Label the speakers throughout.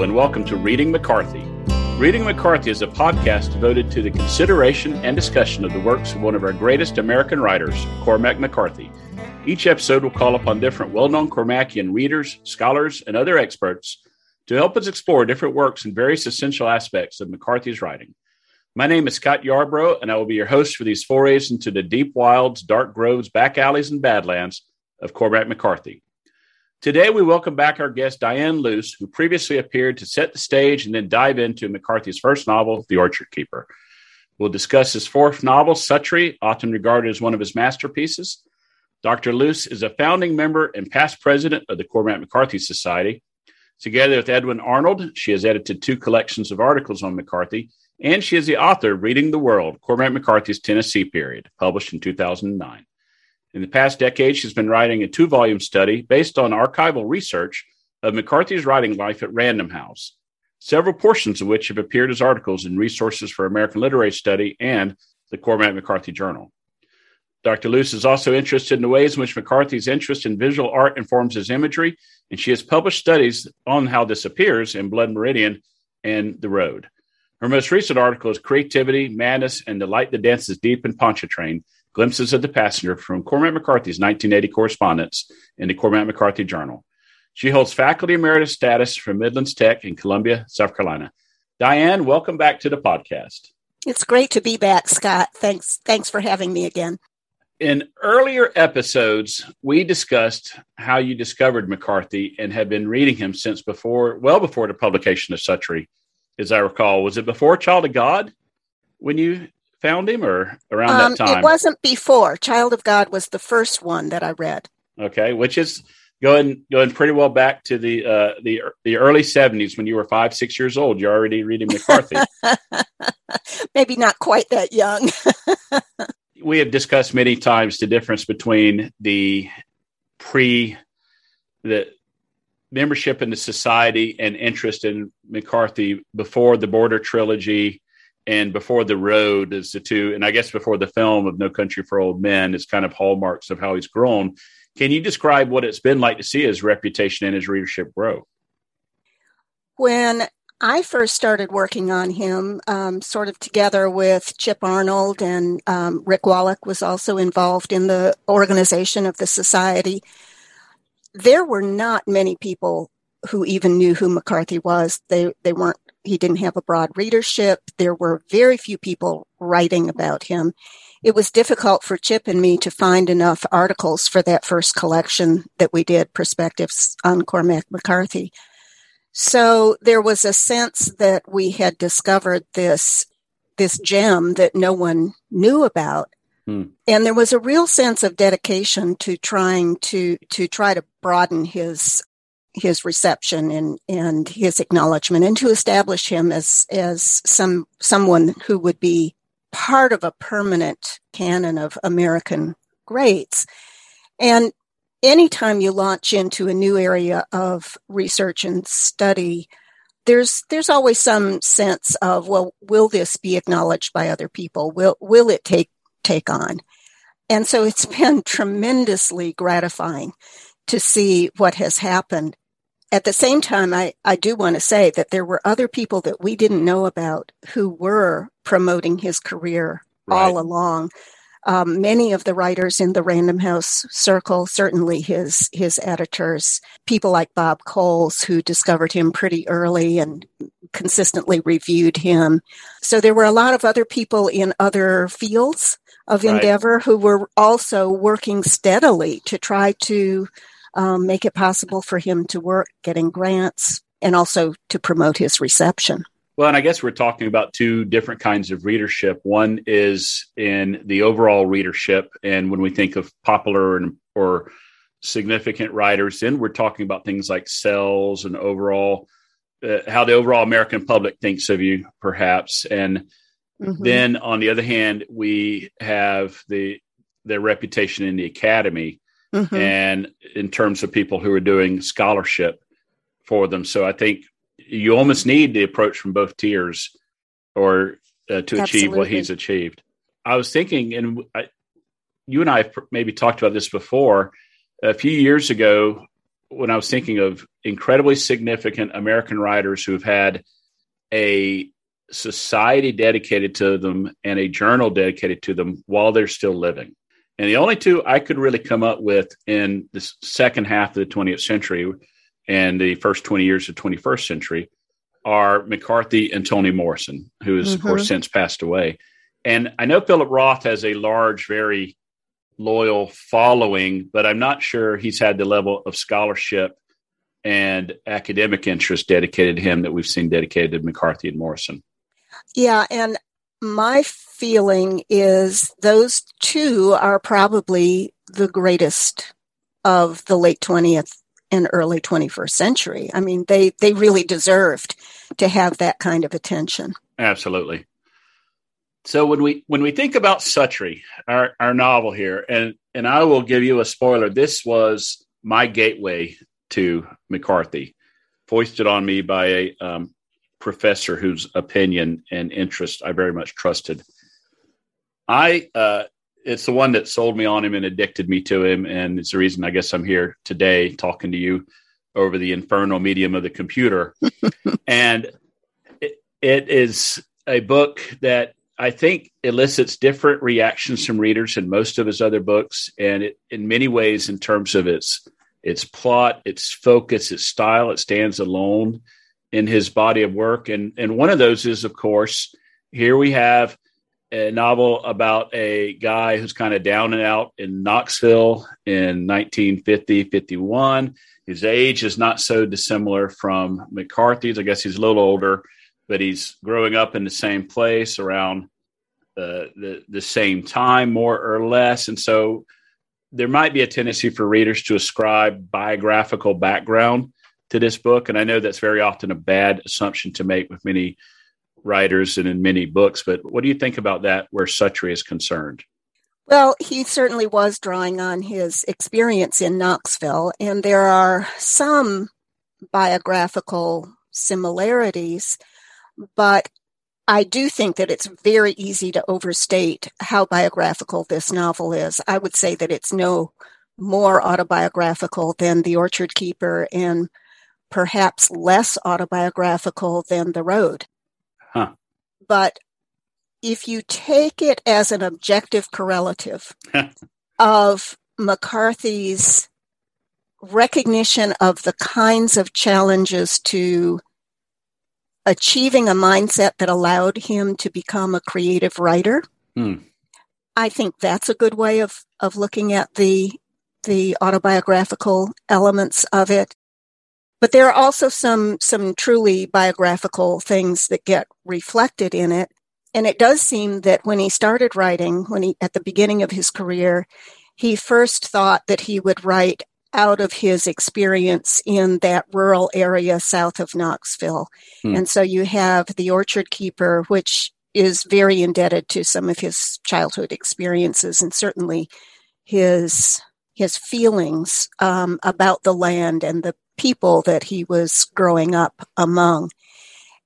Speaker 1: And welcome to Reading McCarthy. Reading McCarthy is a podcast devoted to the consideration and discussion of the works of one of our greatest American writers, Cormac McCarthy. Each episode will call upon different well known Cormacian readers, scholars, and other experts to help us explore different works and various essential aspects of McCarthy's writing. My name is Scott Yarbrough, and I will be your host for these forays into the deep wilds, dark groves, back alleys, and badlands of Cormac McCarthy. Today, we welcome back our guest, Dianne Luce, who previously appeared to set the stage and then dive into McCarthy's first novel, The Orchard Keeper. We'll discuss his fourth novel, Suttree, often regarded as one of his masterpieces. Dr. Luce is a founding member and past president of the Cormac McCarthy Society. Together with Edwin Arnold, she has edited two collections of articles on McCarthy, and she is the author of Reading the World, Cormac McCarthy's Tennessee Period, published in 2009. In the past decade, she's been writing a two volume study based on archival research of McCarthy's writing life at Random House, several portions of which have appeared as articles in Resources for American Literary Study and the Cormac McCarthy Journal. Dr. Luce is also interested in the ways in which McCarthy's interest in visual art informs his imagery, and she has published studies on how this appears in Blood Meridian and The Road. Her most recent article is Creativity, Madness, and the Light That Dances Deep in Pontchartrain Glimpses of the Passenger from Cormac McCarthy's 1980 correspondence in the Cormac McCarthy Journal. She holds faculty emeritus status from Midlands Tech in Columbia, South Carolina. Dianne, welcome back to the podcast.
Speaker 2: It's great to be back, Scott. Thanks thanks for having me again.
Speaker 1: In earlier episodes, we discussed how you discovered McCarthy and had been reading him since before, well before the publication of Suttree as I recall. Was it before Child of God when you found him or around um, that time?
Speaker 2: It wasn't before. Child of God was the first one that I read.
Speaker 1: Okay, which is going going pretty well back to the uh, the the early seventies when you were five six years old. You're already reading McCarthy.
Speaker 2: Maybe not quite that young.
Speaker 1: we have discussed many times the difference between the pre the membership in the society and interest in McCarthy before the Border trilogy and before the road is the two, and I guess before the film of No Country for Old Men is kind of hallmarks of how he's grown. Can you describe what it's been like to see his reputation and his readership grow?
Speaker 2: When I first started working on him, um, sort of together with Chip Arnold and um, Rick Wallach was also involved in the organization of the society there were not many people who even knew who McCarthy was. They they weren't he didn't have a broad readership. There were very few people writing about him. It was difficult for Chip and me to find enough articles for that first collection that we did, Perspectives on Cormac McCarthy. So there was a sense that we had discovered this this gem that no one knew about Hmm. And there was a real sense of dedication to trying to to try to broaden his his reception and and his acknowledgement and to establish him as as some someone who would be part of a permanent canon of American greats. And anytime you launch into a new area of research and study, there's there's always some sense of well will this be acknowledged by other people will will it take take on. And so it's been tremendously gratifying to see what has happened. At the same time, I, I do want to say that there were other people that we didn't know about who were promoting his career right. all along. Um, many of the writers in the Random House circle, certainly his his editors, people like Bob Coles, who discovered him pretty early and consistently reviewed him. So there were a lot of other people in other fields of right. Endeavor who were also working steadily to try to um, make it possible for him to work, getting grants, and also to promote his reception.
Speaker 1: Well, and I guess we're talking about two different kinds of readership. One is in the overall readership, and when we think of popular and or significant writers, then we're talking about things like sales and overall uh, how the overall American public thinks of you, perhaps, and Mm-hmm. Then on the other hand, we have the their reputation in the academy mm-hmm. and in terms of people who are doing scholarship for them. So I think you almost need the approach from both tiers or uh, to Absolutely. achieve what he's achieved. I was thinking, and I, you and I have maybe talked about this before. A few years ago, when I was thinking of incredibly significant American writers who've had a society dedicated to them and a journal dedicated to them while they're still living. And the only two I could really come up with in the second half of the 20th century and the first 20 years of 21st century are McCarthy and Toni Morrison, who has, mm-hmm. of course, since passed away. And I know Philip Roth has a large, very loyal following, but I'm not sure he's had the level of scholarship and academic interest dedicated to him that we've seen dedicated to McCarthy and Morrison.
Speaker 2: Yeah, and my feeling is those two are probably the greatest of the late 20th and early 21st century. I mean, they they really deserved to have that kind of attention.
Speaker 1: Absolutely. So when we when we think about Suttree, our, our novel here, and and I will give you a spoiler. This was my gateway to McCarthy, foisted on me by a um, professor whose opinion and interest I very much trusted. I uh, it's the one that sold me on him and addicted me to him, and it's the reason I guess I'm here today talking to you over the infernal medium of the computer. and it, it is a book that I think elicits different reactions from readers than most of his other books, and it, in many ways, in terms of its its plot, its focus, its style, it stands alone in his body of work. And and one of those is, of course, here we have a novel about a guy who's kind of down and out in Knoxville in 1950, 51. His age is not so dissimilar from McCarthy's. I guess he's a little older, but he's growing up in the same place around uh, the the same time, more or less. And so there might be a tendency for readers to ascribe biographical background to this book. And I know that's very often a bad assumption to make with many writers and in many books. But what do you think about that where Suttree is concerned?
Speaker 2: Well, he certainly was drawing on his experience in Knoxville, and there are some biographical similarities, but I do think that it's very easy to overstate how biographical this novel is. I would say that it's no more autobiographical than The Orchard Keeper and perhaps less autobiographical than The Road.
Speaker 1: Huh.
Speaker 2: But if you take it as an objective correlative of McCarthy's recognition of the kinds of challenges to achieving a mindset that allowed him to become a creative writer. Hmm. I think that's a good way of, of looking at the the autobiographical elements of it. But there are also some some truly biographical things that get reflected in it. And it does seem that when he started writing, when he at the beginning of his career, he first thought that he would write out of his experience in that rural area south of Knoxville. Hmm. And so you have The Orchard Keeper, which is very indebted to some of his childhood experiences and certainly his his feelings um, about the land and the people that he was growing up among.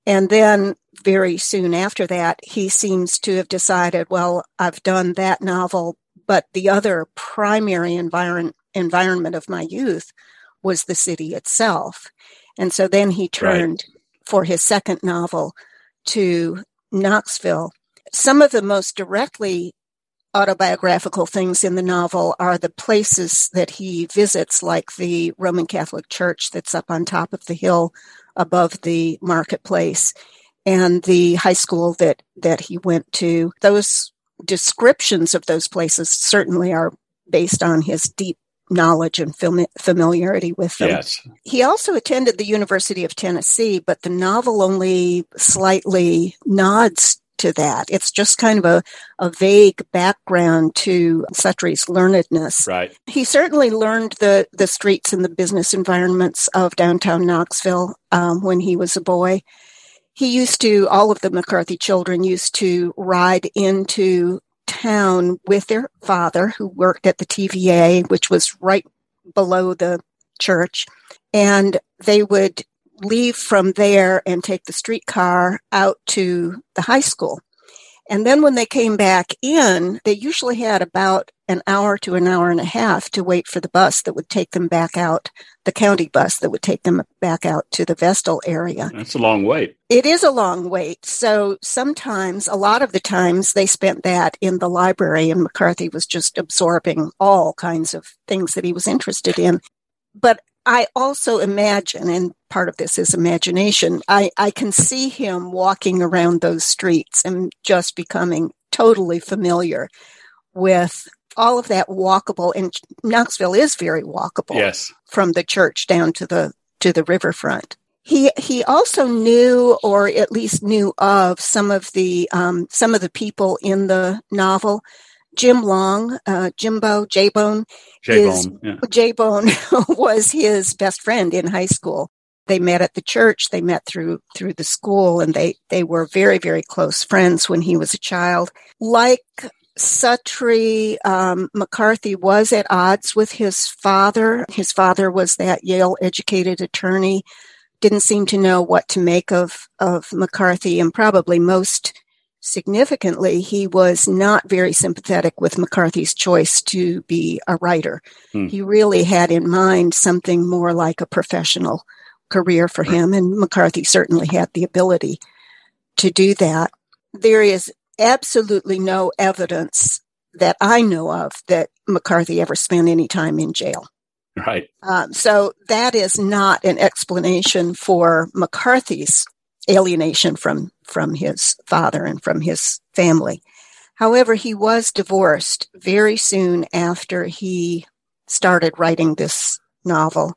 Speaker 2: And then very soon after that, he seems to have decided, well, I've done that novel, but the other primary environment environment of my youth was the city itself. And so then he turned right. for his second novel to Knoxville. Some of the most directly autobiographical things in the novel are the places that he visits, like the Roman Catholic Church that's up on top of the hill above the marketplace and the high school that, that he went to. Those descriptions of those places certainly are based on his deep knowledge and familiarity with them.
Speaker 1: Yes.
Speaker 2: He also attended the University of Tennessee, but the novel only slightly nods to that. It's just kind of a, a vague background to Suttree's learnedness.
Speaker 1: Right.
Speaker 2: He certainly learned the, the streets and the business environments of downtown Knoxville um, when he was a boy. He used to, all of the McCarthy children used to ride into town with their father, who worked at the TVA, which was right below the church. And they would leave from there and take the streetcar out to the high school. And then when they came back in, they usually had about an hour to an hour and a half to wait for the bus that would take them back out, the county bus that would take them back out to the Vestal area.
Speaker 1: That's a long wait.
Speaker 2: It is a long wait. So sometimes, a lot of the times, they spent that in the library, and McCarthy was just absorbing all kinds of things that he was interested in. But I also imagine, and part of this is imagination, I, I can see him walking around those streets and just becoming totally familiar with all of that walkable and Knoxville is very walkable
Speaker 1: yes.
Speaker 2: from the church down to the to the riverfront. He he also knew, or at least knew of, some of the um, some of the people in the novel. Jim Long, uh, Jimbo, J Bone,
Speaker 1: J-Bone, yeah.
Speaker 2: J-Bone was his best friend in high school. They met at the church. They met through through the school, and they they were very very close friends when he was a child. Like Suttree, um, McCarthy was at odds with his father. His father was that Yale educated attorney. Didn't seem to know what to make of of McCarthy, and probably most significantly, he was not very sympathetic with McCarthy's choice to be a writer. Hmm. He really had in mind something more like a professional career for him, and McCarthy certainly had the ability to do that. There is absolutely no evidence that I know of that McCarthy ever spent any time in jail.
Speaker 1: Right.
Speaker 2: Um, so that is not an explanation for McCarthy's alienation from from his father and from his family. However, he was divorced very soon after he started writing this novel,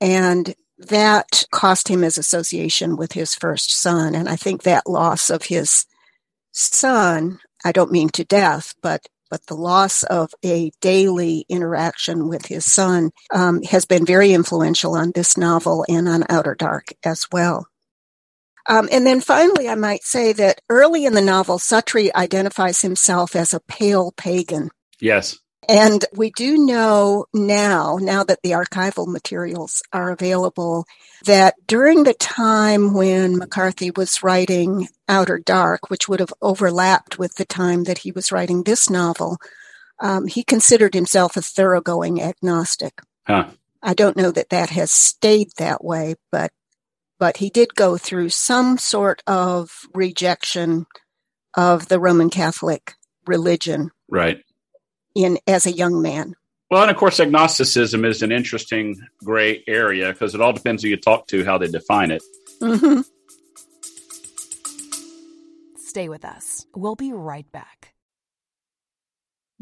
Speaker 2: and that cost him his association with his first son. And I think that loss of his son, I don't mean to death, but but the loss of a daily interaction with his son um, has been very influential on this novel and on Outer Dark as well. Um, and then finally, I might say that early in the novel, Suttree identifies himself as a pale pagan.
Speaker 1: Yes.
Speaker 2: And we do know now, now that the archival materials are available, that during the time when McCarthy was writing Outer Dark, which would have overlapped with the time that he was writing this novel, um, he considered himself a thoroughgoing agnostic.
Speaker 1: Huh.
Speaker 2: I don't know that that has stayed that way, but but he did go through some sort of rejection of the Roman Catholic religion.
Speaker 1: Right.
Speaker 2: In as a young man.
Speaker 1: Well, and of course, agnosticism is an interesting gray area because it all depends who you talk to, how they define it.
Speaker 2: Mm-hmm.
Speaker 3: Stay with us. We'll be right back.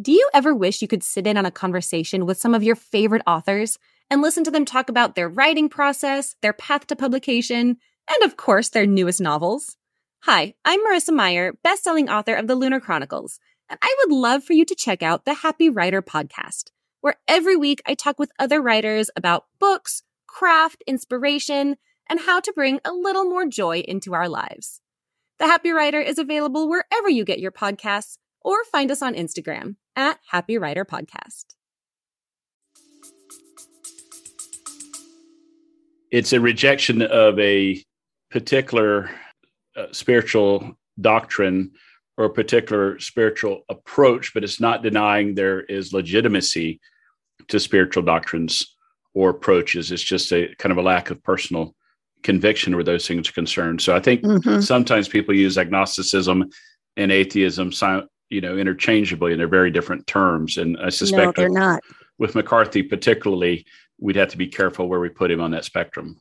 Speaker 3: Do you ever wish you could sit in on a conversation with some of your favorite authors? And listen to them talk about their writing process, their path to publication, and of course, their newest novels. Hi, I'm Marissa Meyer, best-selling author of The Lunar Chronicles, and I would love for you to check out the Happy Writer podcast, where every week I talk with other writers about books, craft, inspiration, and how to bring a little more joy into our lives. The Happy Writer is available wherever you get your podcasts or find us on Instagram at Happy Writer Podcast.
Speaker 1: It's a rejection of a particular uh, spiritual doctrine or a particular spiritual approach, but it's not denying there is legitimacy to spiritual doctrines or approaches. It's just a kind of a lack of personal conviction where those things are concerned. So I think mm-hmm. sometimes people use agnosticism and atheism, you know, interchangeably, and they're very different terms. And I suspect
Speaker 2: no, they're not.
Speaker 1: With McCarthy, particularly, we'd have to be careful where we put him on that spectrum.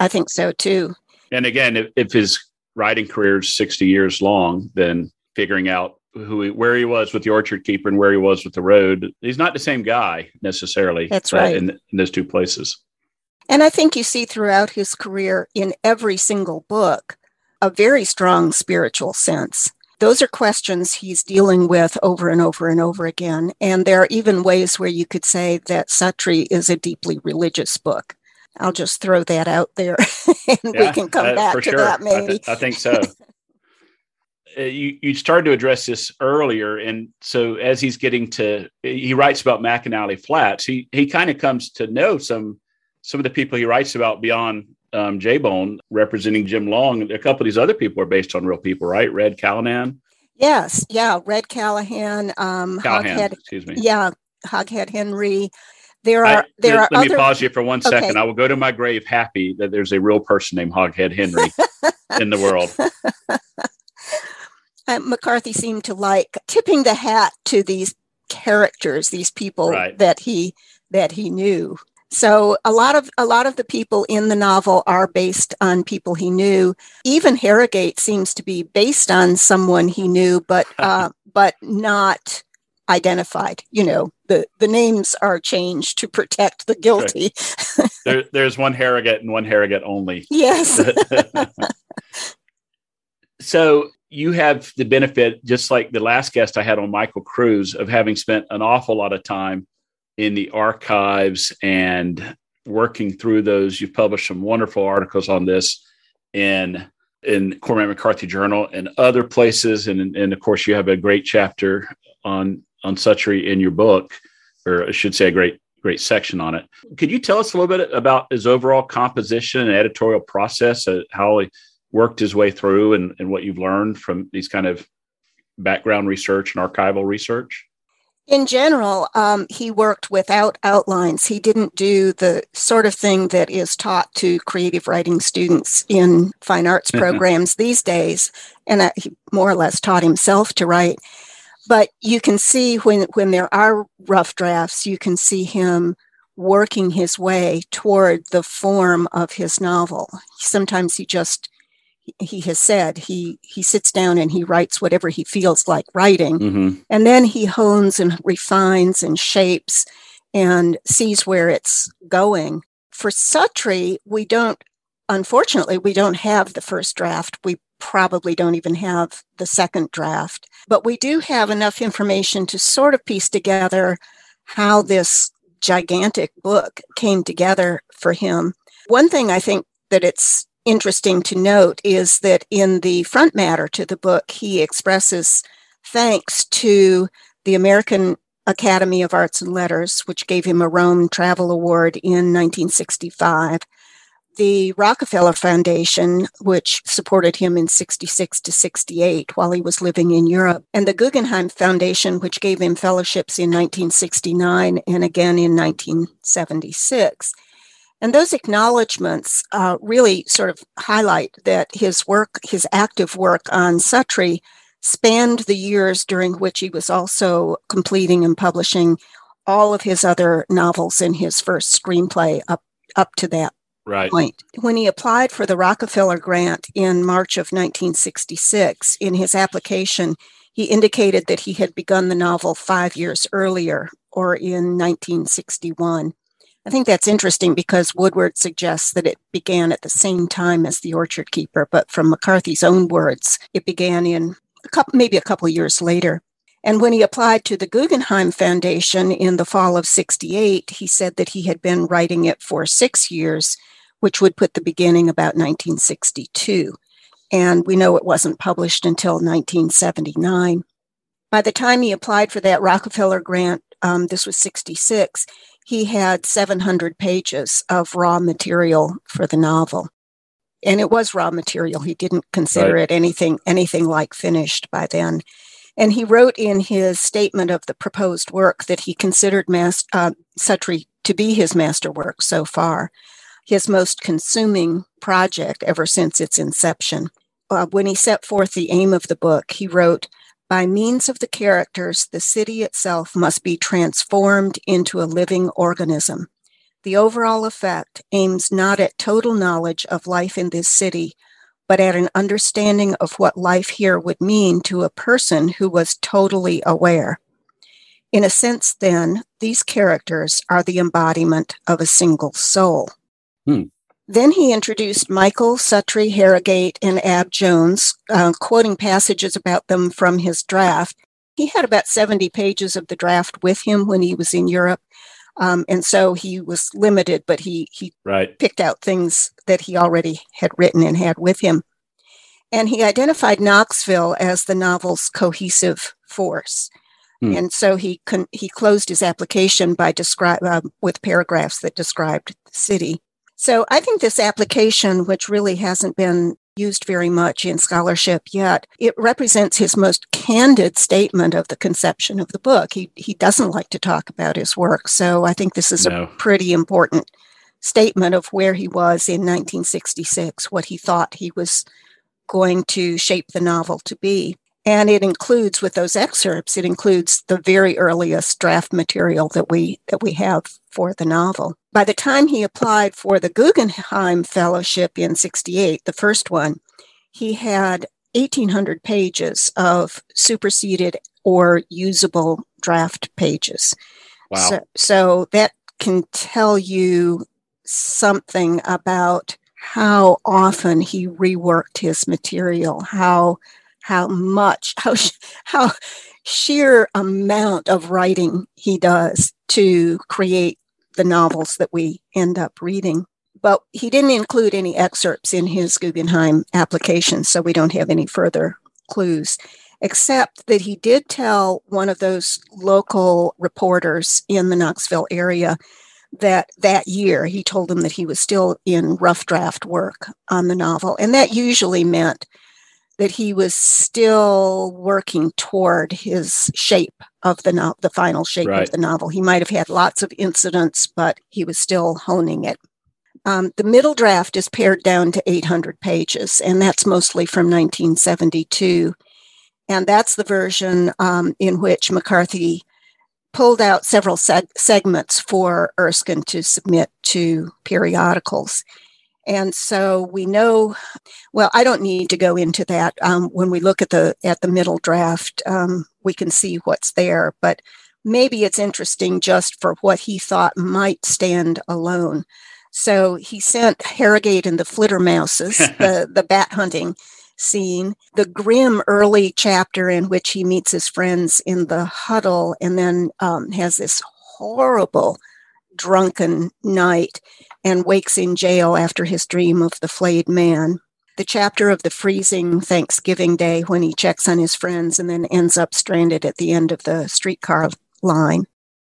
Speaker 2: I think so too.
Speaker 1: And again, if, if his writing career is 60 years long, then figuring out who he, where he was with the orchard keeper and where he was with the road, he's not the same guy necessarily.
Speaker 2: That's right.
Speaker 1: In, in those two places.
Speaker 2: And I think you see throughout his career in every single book a very strong spiritual sense. Those are questions he's dealing with over and over and over again. And there are even ways where you could say that Suttree is a deeply religious book. I'll just throw that out there and yeah, we can come uh, back to sure. that maybe. I, th-
Speaker 1: I think so. uh, you, you started to address this earlier. And so as he's getting to, he writes about McAnally Flats, he, he kind of comes to know some, some of the people he writes about beyond um, J Bone representing Jim Long. A couple of these other people are based on real people, right? Red Callahan.
Speaker 2: Yes, yeah, Red Callahan, um,
Speaker 1: Callahan, Hoghead, excuse me.
Speaker 2: Yeah, Hoghead Henry. There are
Speaker 1: I,
Speaker 2: there
Speaker 1: let,
Speaker 2: are.
Speaker 1: Let
Speaker 2: other...
Speaker 1: me pause you for one second. Okay. I will go to my grave happy that there's a real person named Hoghead Henry in the world.
Speaker 2: Uh, McCarthy seemed to like tipping the hat to these characters, these people right. that he that he knew. So a lot of a lot of the people in the novel are based on people he knew. Even Harrogate seems to be based on someone he knew, but uh, but not identified. You know, the the names are changed to protect the guilty.
Speaker 1: Right. there, there's one Harrogate and one Harrogate only.
Speaker 2: Yes.
Speaker 1: so you have the benefit, just like the last guest I had on Michael Crews, of having spent an awful lot of time in the archives and working through those. You've published some wonderful articles on this in in Cormac McCarthy Journal and other places, and and of course you have a great chapter on on Suttree in your book, or I should say a great great section on it. Could you tell us a little bit about his overall composition and editorial process, uh, how he worked his way through, and, and what you've learned from these kind of background research and archival research?
Speaker 2: In general, um, he worked without outlines. He didn't do the sort of thing that is taught to creative writing students in fine arts mm-hmm. programs these days. And uh, he more or less taught himself to write. But you can see when, when there are rough drafts, you can see him working his way toward the form of his novel. Sometimes he just he has said he he sits down and he writes whatever he feels like writing. Mm-hmm. and then he hones and refines and shapes and sees where it's going. For suttree we don't unfortunately we don't have the first draft. We probably don't even have the second draft. But we do have enough information to sort of piece together how this gigantic book came together for him. One thing i think that it's interesting to note is that in the front matter to the book, he expresses thanks to the American Academy of Arts and Letters, which gave him a Rome Travel Award in 1965, the Rockefeller Foundation, which supported him in 66 to 68 while he was living in Europe, and the Guggenheim Foundation, which gave him fellowships in 1969 and again in 1976. And those acknowledgments uh, really sort of highlight that his work, his active work on Suttree, spanned the years during which he was also completing and publishing all of his other novels in his first screenplay up up to that
Speaker 1: right.
Speaker 2: point. When he applied for the Rockefeller grant in March of 1966, in his application, he indicated that he had begun the novel five years earlier, or in 1961. I think that's interesting because Woodward suggests that it began at the same time as The Orchard Keeper, but from McCarthy's own words, it began in a couple, maybe a couple years later. And when he applied to the Guggenheim Foundation in the fall of 68, he said that he had been writing it for six years, which would put the beginning about 1962. And we know it wasn't published until 1979. By the time he applied for that Rockefeller grant, um, this was 66, he had 700 pages of raw material for the novel. And it was raw material. He didn't consider right. it anything anything like finished by then. And he wrote in his statement of the proposed work that he considered Mas- uh, Suttree to be his masterwork so far, his most consuming project ever since its inception. Uh, when he set forth the aim of the book, he wrote, by means of the characters, the city itself must be transformed into a living organism. The overall effect aims not at total knowledge of life in this city, but at an understanding of what life here would mean to a person who was totally aware. In a sense, then, these characters are the embodiment of a single soul. Hmm. Then he introduced Michael, Suttree, Harrogate, and Ab Jones, uh, quoting passages about them from his draft. He had about 70 pages of the draft with him when he was in Europe. Um, and so he was limited, but he, he
Speaker 1: right.
Speaker 2: picked out things that he already had written and had with him. And he identified Knoxville as the novel's cohesive force. Hmm. And so he con- he closed his application by describe uh, with paragraphs that described the city. So I think this application, which really hasn't been used very much in scholarship yet. It represents his most candid statement of the conception of the book. He, he doesn't like to talk about his work. So I think this is no. a pretty important statement of where he was in 1966, what he thought he was going to shape the novel to be. And it includes with those excerpts, it includes the very earliest draft material that we that we have for the novel. By the time he applied for the Guggenheim Fellowship in 68, the first one, he had 1800 pages of superseded or usable draft pages.
Speaker 1: Wow.
Speaker 2: So, so that can tell you something about how often he reworked his material, how how much, how, how sheer amount of writing he does to create the novels that we end up reading. But he didn't include any excerpts in his Guggenheim application, so we don't have any further clues, except that he did tell one of those local reporters in the Knoxville area that that year he told them that he was still in rough draft work on the novel. And that usually meant that he was still working toward his shape of the no- the final shape right. of the novel. He might have had lots of incidents, but he was still honing it. Um, the middle draft is pared down to 800 pages, and that's mostly from 1972. And that's the version um, in which McCarthy pulled out several seg- segments for Erskine to submit to periodicals. And so we know, well, I don't need to go into that. Um, when we look at the at the middle draft, um, we can see what's there. But maybe it's interesting just for what he thought might stand alone. So he sent Harrogate and the Flittermouses, the, the bat hunting scene, the grim early chapter in which he meets his friends in the huddle and then um, has this horrible drunken night and wakes in jail after his dream of the flayed man. The chapter of the freezing Thanksgiving Day when he checks on his friends and then ends up stranded at the end of the streetcar line.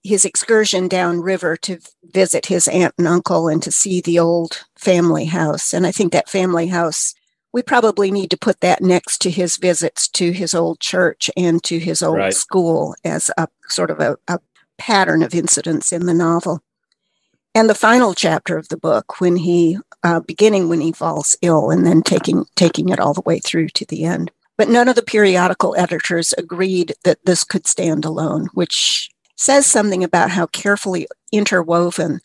Speaker 2: His excursion downriver to visit his aunt and uncle and to see the old family house. And I think that family house, we probably need to put that next to his visits to his old church and to his old right. school as a sort of a, a pattern of incidents in the novel and the final chapter of the book when he uh, beginning when he falls ill and then taking taking it all the way through to the end. But none of the periodical editors agreed that this could stand alone which says something about how carefully interwoven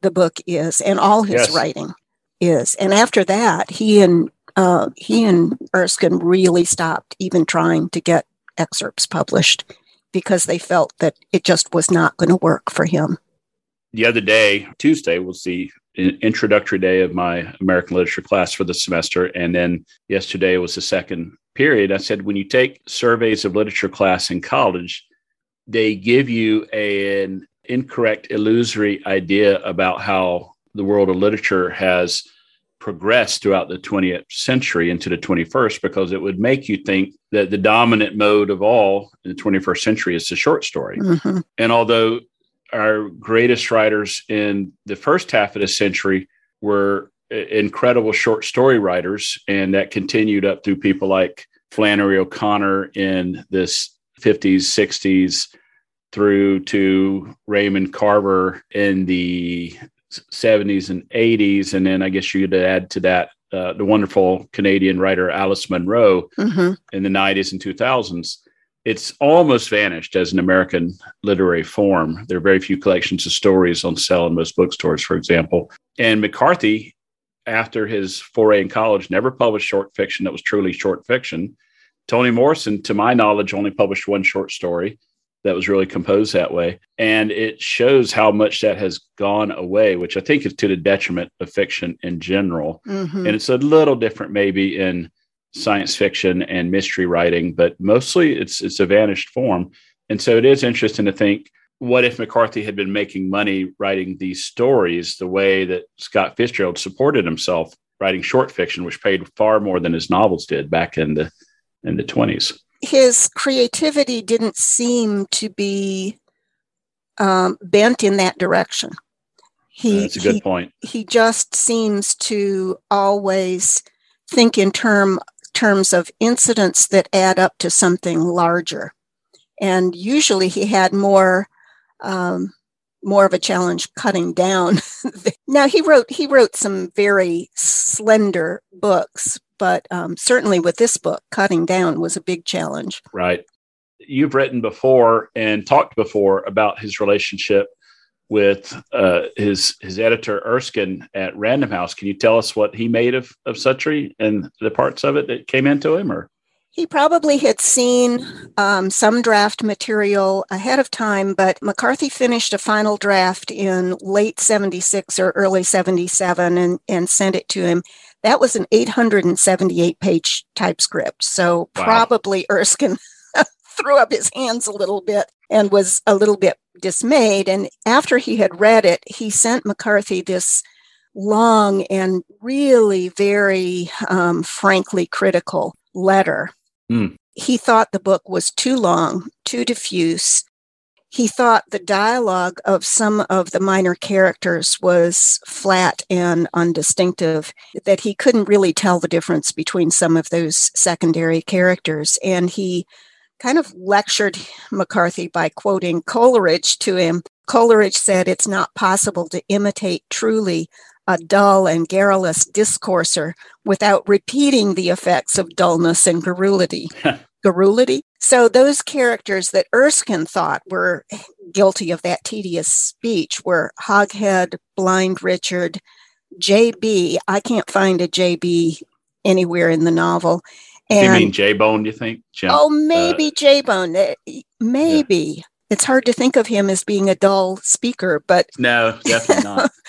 Speaker 2: the book is and all his yes. writing is. And after that he and uh, he and erskine really stopped even trying to get excerpts published because they felt that it just was not going to work for him
Speaker 1: the other day, Tuesday, was the introductory day of my American literature class for the semester. And then yesterday was the second period. I said, when you take surveys of literature class in college, they give you a, an incorrect, illusory idea about how the world of literature has progressed throughout the 20th century into the 21st because it would make you think that the dominant mode of all in the 21st century is the short story. Mm-hmm. And although our greatest writers in the first half of the century were incredible short story writers, and that continued up through people like Flannery O'Connor in this 50s, 60s, through to Raymond Carver in the 70s and 80s. And then I guess you could add to that uh, the wonderful Canadian writer Alice Munro mm-hmm. in the 90s and 2000s it's almost vanished as an American literary form. There are very few collections of stories on sale in most bookstores, for example. And McCarthy, after his foray in college, never published short fiction that was truly short fiction. Toni Morrison, to my knowledge, only published one short story that was really composed that way. And it shows how much that has gone away, which I think is to the detriment of fiction in general. Mm-hmm. And it's a little different, maybe, in science fiction and mystery writing, but mostly it's it's a vanished form. And so it is interesting to think what if McCarthy had been making money writing these stories the way that Scott Fitzgerald supported himself writing short fiction, which paid far more than his novels did back in the in the twenties.
Speaker 2: His creativity didn't seem to be um, bent in that direction.
Speaker 1: He, That's a good
Speaker 2: he,
Speaker 1: point.
Speaker 2: He just seems to always think in term terms of incidents that add up to something larger. And usually he had more um, more of a challenge cutting down. now he wrote he wrote some very slender books, but um, certainly with this book, cutting down was a big challenge.
Speaker 1: Right. You've written before and talked before about his relationship with uh, his his editor Erskine at Random House. Can you tell us what he made of of Suttree and the parts of it that came into him, or?
Speaker 2: He probably had seen um, some draft material ahead of time, but McCarthy finished a final draft in late 76 or early 77 and, and sent it to him. That was an 878 page typescript. So wow. probably Erskine threw up his hands a little bit and was a little bit dismayed. And after he had read it, he sent McCarthy this long and really very um, frankly critical letter Mm. He thought the book was too long, too diffuse. He thought the dialogue of some of the minor characters was flat and undistinctive, that he couldn't really tell the difference between some of those secondary characters. And he kind of lectured McCarthy by quoting Coleridge to him. Coleridge said it's not possible to imitate truly a dull and garrulous discourser without repeating the effects of dullness and garrulity. garrulity. So those characters that Erskine thought were guilty of that tedious speech were Hoghead, Blind Richard, JB. I can't find a JB anywhere in the novel.
Speaker 1: And, you mean J Bone, you think?
Speaker 2: Jim? Oh, maybe uh, J Bone. Eh, maybe. Yeah. It's hard to think of him as being a dull speaker, but.
Speaker 1: No, definitely not.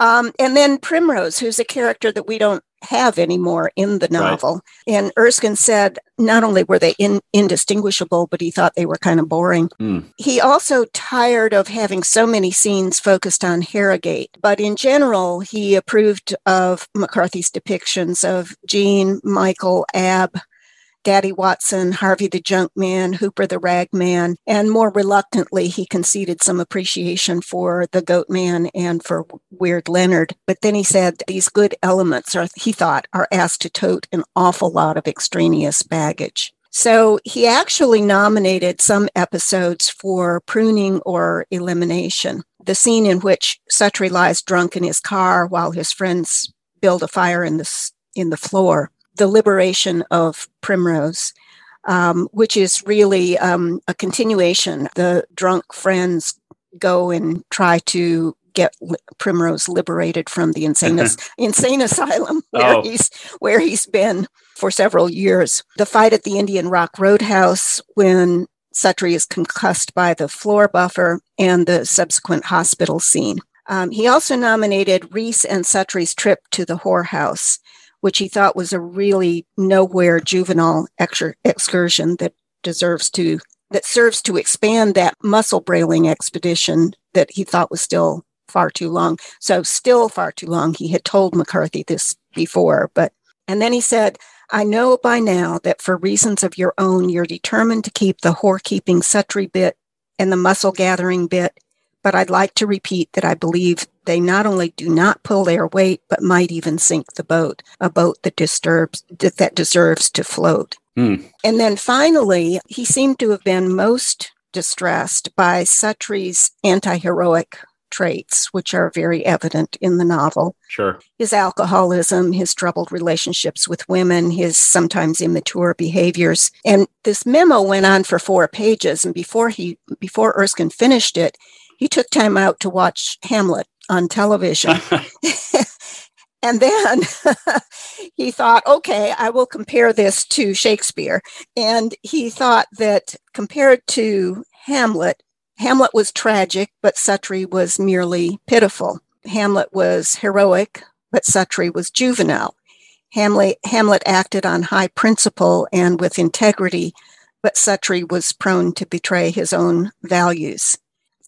Speaker 2: Um, and then Primrose, who's a character that we don't have anymore in the novel. Right. And Erskine said not only were they in, indistinguishable, but he thought they were kind of boring. Mm. He also tired of having so many scenes focused on Harrogate, but in general, he approved of McCarthy's depictions of Jean, Michael, Ab, Daddy Watson, Harvey the Junk Man, Hooper the Rag Man, and more reluctantly, he conceded some appreciation for the Goat Man and for Weird Leonard. But then he said these good elements are, he thought, are asked to tote an awful lot of extraneous baggage. So he actually nominated some episodes for pruning or elimination. The scene in which Suttree lies drunk in his car while his friends build a fire in the, in the floor the liberation of Primrose, um, which is really um, a continuation. The drunk friends go and try to get Primrose liberated from the insane, insane asylum where oh. he's where he's been for several years. The fight at the Indian Rock Roadhouse when Suttree is concussed by the floor buffer and the subsequent hospital scene. Um, he also nominated Reese and Suttree's trip to the whorehouse which he thought was a really nowhere juvenile ex- excursion that deserves to that serves to expand that mussel brailing expedition that he thought was still far too long. So still far too long. He had told McCarthy this before, but and then he said, I know by now that for reasons of your own, you're determined to keep the whore keeping Suttree bit and the mussel gathering bit but I'd like to repeat that I believe they not only do not pull their weight, but might even sink the boat, a boat that disturbs that deserves to float. Mm. And then finally, he seemed to have been most distressed by Suttree's anti-heroic traits, which are very evident in the novel.
Speaker 1: Sure.
Speaker 2: His alcoholism, his troubled relationships with women, his sometimes immature behaviors. And this memo went on for four pages. And before he before Erskine finished it, he took time out to watch Hamlet on television. and then he thought, okay, I will compare this to Shakespeare. And he thought that compared to Hamlet, Hamlet was tragic, but Suttree was merely pitiful. Hamlet was heroic, but Suttree was juvenile. Hamlet, Hamlet acted on high principle and with integrity, but Suttree was prone to betray his own values.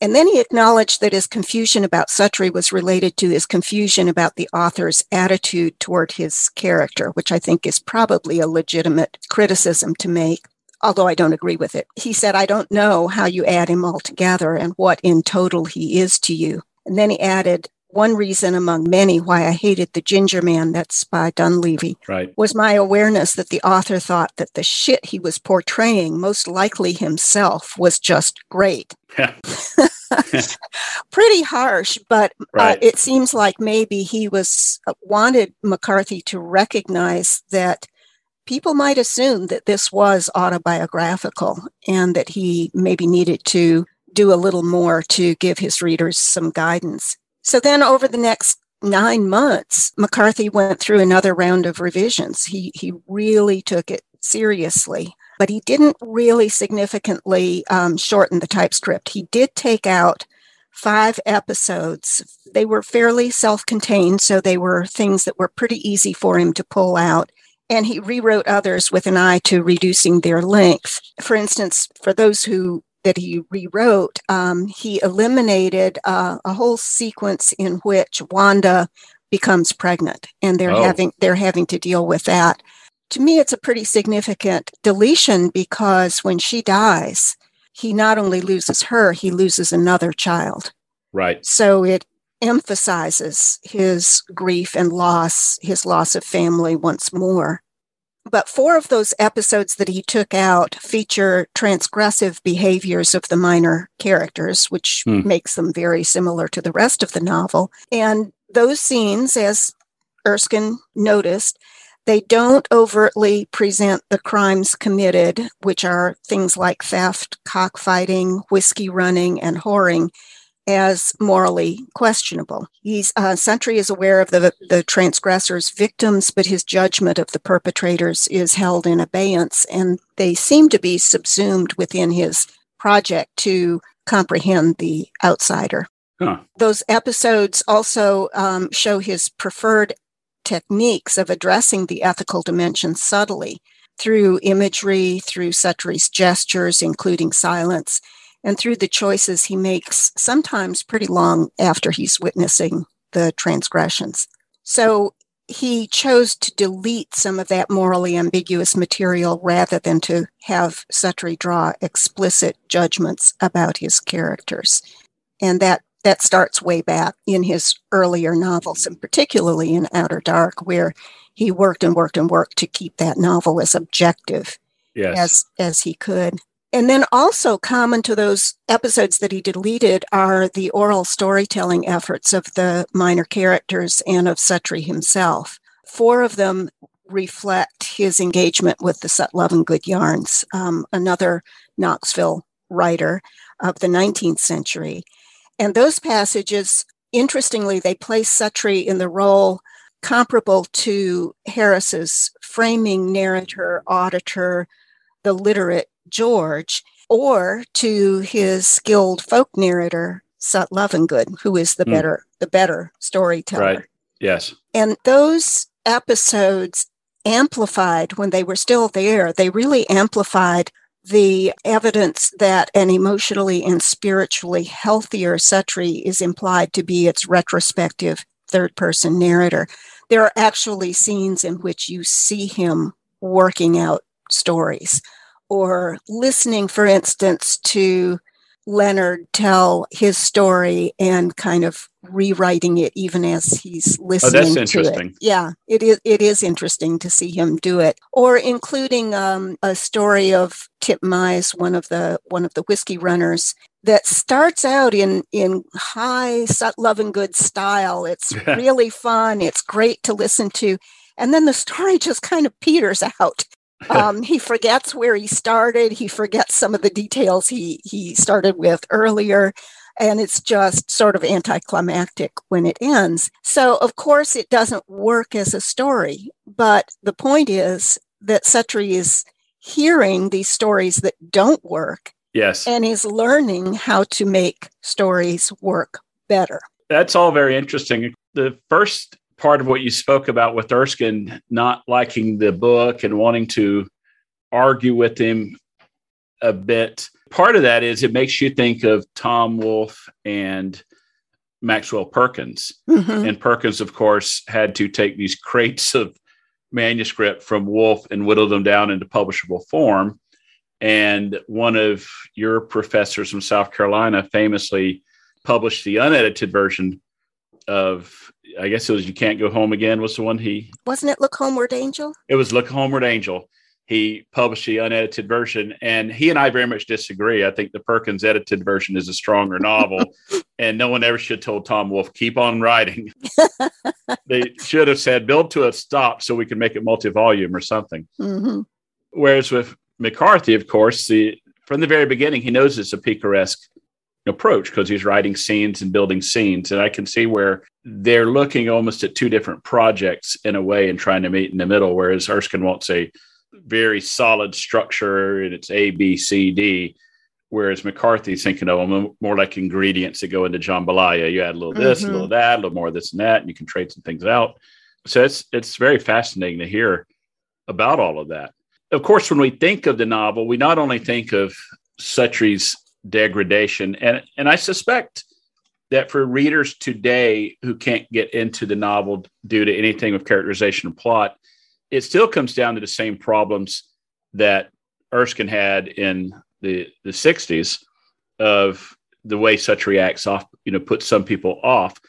Speaker 2: And then he acknowledged that his confusion about Suttree was related to his confusion about the author's attitude toward his character, which I think is probably a legitimate criticism to make, although I don't agree with it. He said, I don't know how you add him all together and what in total he is to you. And then he added, one reason among many why I hated The Ginger Man, that's by Donleavy,
Speaker 1: right.
Speaker 2: was my awareness that the author thought that the shit he was portraying, most likely himself, was just great. Pretty harsh, but uh, right. uh, it seems like maybe he was uh, wanted McCarthy to recognize that people might assume that this was autobiographical and that he maybe needed to do a little more to give his readers some guidance. So then over the next nine months, McCarthy went through another round of revisions. He, he really took it seriously, but he didn't really significantly um, shorten the typescript. He did take out five episodes. They were fairly self contained, so they were things that were pretty easy for him to pull out and he rewrote others with an eye to reducing their length. For instance, for those who that he rewrote, um, he eliminated uh, a whole sequence in which Wanda becomes pregnant, and they're oh. having they're having to deal with that. To me, it's a pretty significant deletion because when she dies, he not only loses her, he loses another child.
Speaker 1: Right.
Speaker 2: So it emphasizes his grief and loss, his loss of family once more. But four of those episodes that he took out feature transgressive behaviors of the minor characters, which hmm. makes them very similar to the rest of the novel. And those scenes, as Erskine noticed, they don't overtly present the crimes committed, which are things like theft, cockfighting, whiskey running, and whoring as morally questionable. He's uh, Suttree is aware of the the transgressors' victims, but his judgment of the perpetrators is held in abeyance, and they seem to be subsumed within his project to comprehend the outsider. Huh. Those episodes also um, show his preferred techniques of addressing the ethical dimension subtly through imagery, through Suttree's gestures, including silence, and through the choices he makes, sometimes pretty long after he's witnessing the transgressions. So he chose to delete some of that morally ambiguous material rather than to have Suttree draw explicit judgments about his characters. And that that starts way back in his earlier novels, and particularly in Outer Dark, where he worked and worked and worked to keep that novel as objective yes. as as he could. And then also common to those episodes that he deleted are the oral storytelling efforts of the minor characters and of Suttree himself. Four of them reflect his engagement with the Sut Lovingood yarns, um, another Knoxville writer of the 19th century. And those passages, interestingly, they place Suttree in the role comparable to Harris's framing narrator, auditor, the literate George, or to his skilled folk narrator, Sut Lovingood, who is the mm. better the better storyteller.
Speaker 1: Right. Yes.
Speaker 2: And those episodes amplified when they were still there, they really amplified the evidence that an emotionally and spiritually healthier Suttree is implied to be its retrospective third person narrator. There are actually scenes in which you see him working out stories or listening, for instance, to Leonard tell his story and kind of rewriting it even as he's listening
Speaker 1: oh, to it.
Speaker 2: Yeah, it is. It is interesting to see him do it, or including um, a story of Tip Mize, one of the one of the whiskey runners, that starts out in in high Sut Lovingood style. It's really fun. It's great to listen to, and then the story just kind of peters out um, he forgets where he started. He forgets some of the details he he started with earlier, and it's just sort of anticlimactic when it ends. So, of course, it doesn't work as a story. But the point is that Suttree is hearing these stories that don't work.
Speaker 1: Yes.
Speaker 2: And is learning how to make stories work better.
Speaker 1: That's all very interesting. The first part of what you spoke about with Erskine not liking the book and wanting to argue with him a bit. Part of that is it makes you think of Tom Wolfe and Maxwell Perkins. Mm-hmm. And Perkins, of course, had to take these crates of manuscript from Wolfe and whittle them down into publishable form. And one of your professors from South Carolina famously published the unedited version of I guess it was You Can't Go Home Again was the one he
Speaker 2: wasn't it Look Homeward Angel?
Speaker 1: It was Look Homeward Angel. He published the unedited version, and he and I very much disagree. I think the Perkins edited version is a stronger novel, and no one ever should have told Tom Wolfe keep on writing. they should have said build to a stop so we can make it multi-volume or something. Mm-hmm. Whereas with McCarthy, of course, the from the very beginning, he knows it's a picaresque approach because he's writing scenes and building scenes. And I can see where they're looking almost at two different projects in a way and trying to meet in the middle, whereas Erskine wants a very solid structure and it's A, B, C, D. Whereas McCarthy's thinking of them more like ingredients that go into jambalaya. You add a little this, mm-hmm. a little mm-hmm. that, a little more of this and that, and you can trade some things out. So it's it's very fascinating to hear about all of that. Of course, when we think of the novel, we not only think of Suttree's degradation. And and I suspect that for readers today who can't get into the novel due to anything with characterization or plot, it still comes down to the same problems that Erskine had in the the 60s of the way such reacts off, you know, puts some people off.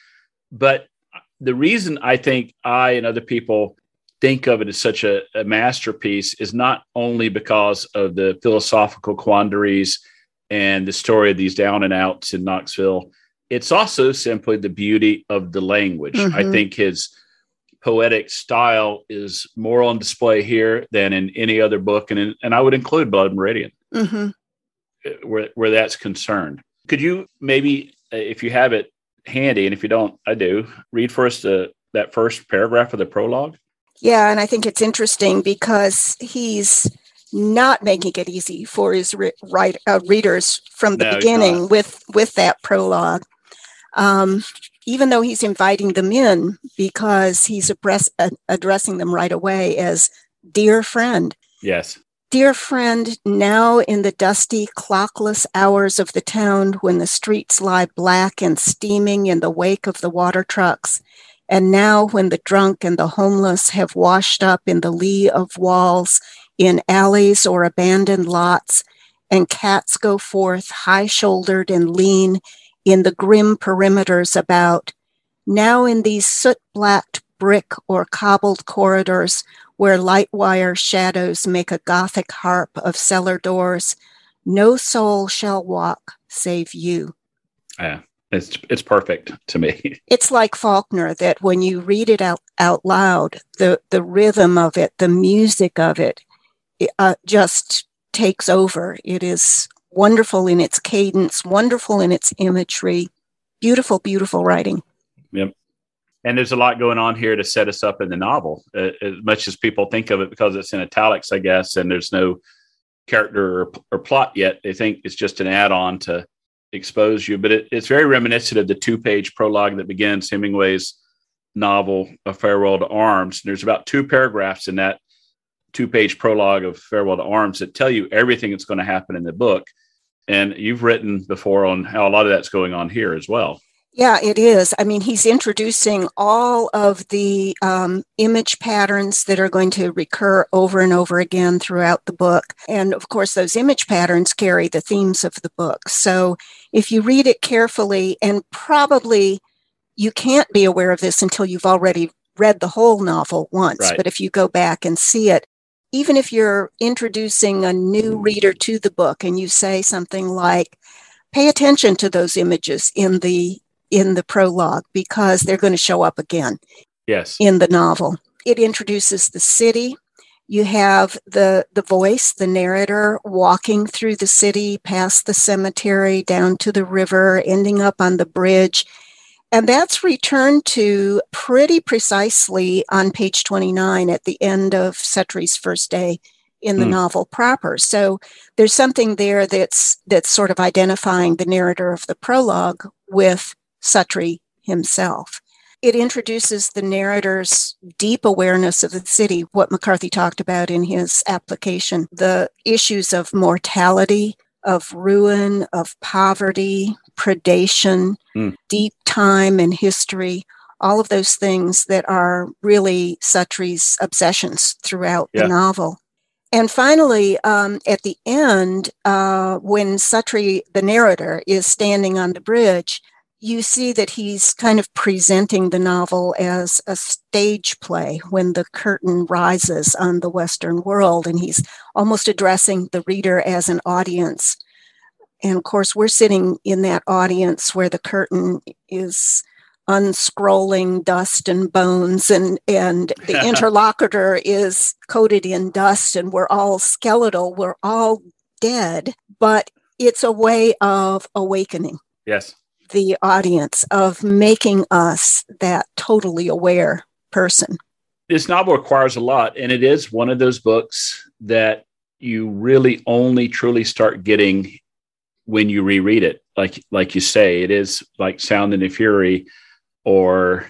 Speaker 1: But the reason I think I and other people think of it as such a, a masterpiece is not only because of the philosophical quandaries and the story of these down and outs in Knoxville. It's also simply the beauty of the language. Mm-hmm. I think his poetic style is more on display here than in any other book, and in, and I would include Blood Meridian, mm-hmm. where where that's concerned. Could you maybe, if you have it handy, and if you don't, I do, read for us the, that first paragraph of the prologue?
Speaker 2: Yeah, and I think it's interesting because he's not making it easy for his re- write, uh, readers from the no, beginning with with that prologue. Um, even though he's inviting them in because he's address, uh, addressing them right away as dear friend.
Speaker 1: Yes.
Speaker 2: Dear friend, now in the dusty, clockless hours of the town when the streets lie black and steaming in the wake of the water trucks, and now when the drunk and the homeless have washed up in the lee of walls in alleys or abandoned lots, and cats go forth high shouldered and lean in the grim perimeters about. Now, in these soot blacked brick or cobbled corridors where light wire shadows make a gothic harp of cellar doors, no soul shall walk save you.
Speaker 1: Yeah, it's it's perfect to me.
Speaker 2: It's like Faulkner that when you read it out, out loud, the the rhythm of it, the music of it, uh, just takes over. It is wonderful in its cadence, wonderful in its imagery, beautiful, beautiful writing.
Speaker 1: Yep. And there's a lot going on here to set us up in the novel, uh, as much as people think of it because it's in italics, I guess, and there's no character or, or plot yet. They think it's just an add on to expose you. But it, it's very reminiscent of the two page prologue that begins Hemingway's novel, A Farewell to Arms. And there's about two paragraphs in that two page prologue of Farewell to Arms that tell you everything that's going to happen in the book. And you've written before on how a lot of that's going on here as well.
Speaker 2: Yeah, it is. I mean, he's introducing all of the um, image patterns that are going to recur over and over again throughout the book. And of course, those image patterns carry the themes of the book. So if you read it carefully, and probably you can't be aware of this until you've already read the whole novel once, right. but if you go back and see it, even if you're introducing a new reader to the book and you say something like, pay attention to those images in the in the prologue because they're going to show up again
Speaker 1: yes.
Speaker 2: in the novel. It introduces the city. You have the the voice the narrator walking through the city past the cemetery down to the river ending up on the bridge and that's returned to pretty precisely on page 29 at the end of Suttree's first day in the mm. novel proper. So there's something there that's that's sort of identifying the narrator of the prologue with Suttree himself. It introduces the narrator's deep awareness of the city, what McCarthy talked about in his application, the issues of mortality, of ruin, of poverty, predation, mm. deep time and history, all of those things that are really Suttree's obsessions throughout yeah. the novel. And finally, um, at the end, uh, when Suttree, the narrator, is standing on the bridge, you see that he's kind of presenting the novel as a stage play when the curtain rises on the Western world, and he's almost addressing the reader as an audience. And of course, we're sitting in that audience where the curtain is unscrolling dust and bones and and the interlocutor is coated in dust and we're all skeletal we're all dead. But it's a way of awakening
Speaker 1: yes.
Speaker 2: the audience of making us that totally aware person.
Speaker 1: This novel requires a lot and it is one of those books that you really only truly start getting when you reread it like like you say it is like sound and the fury or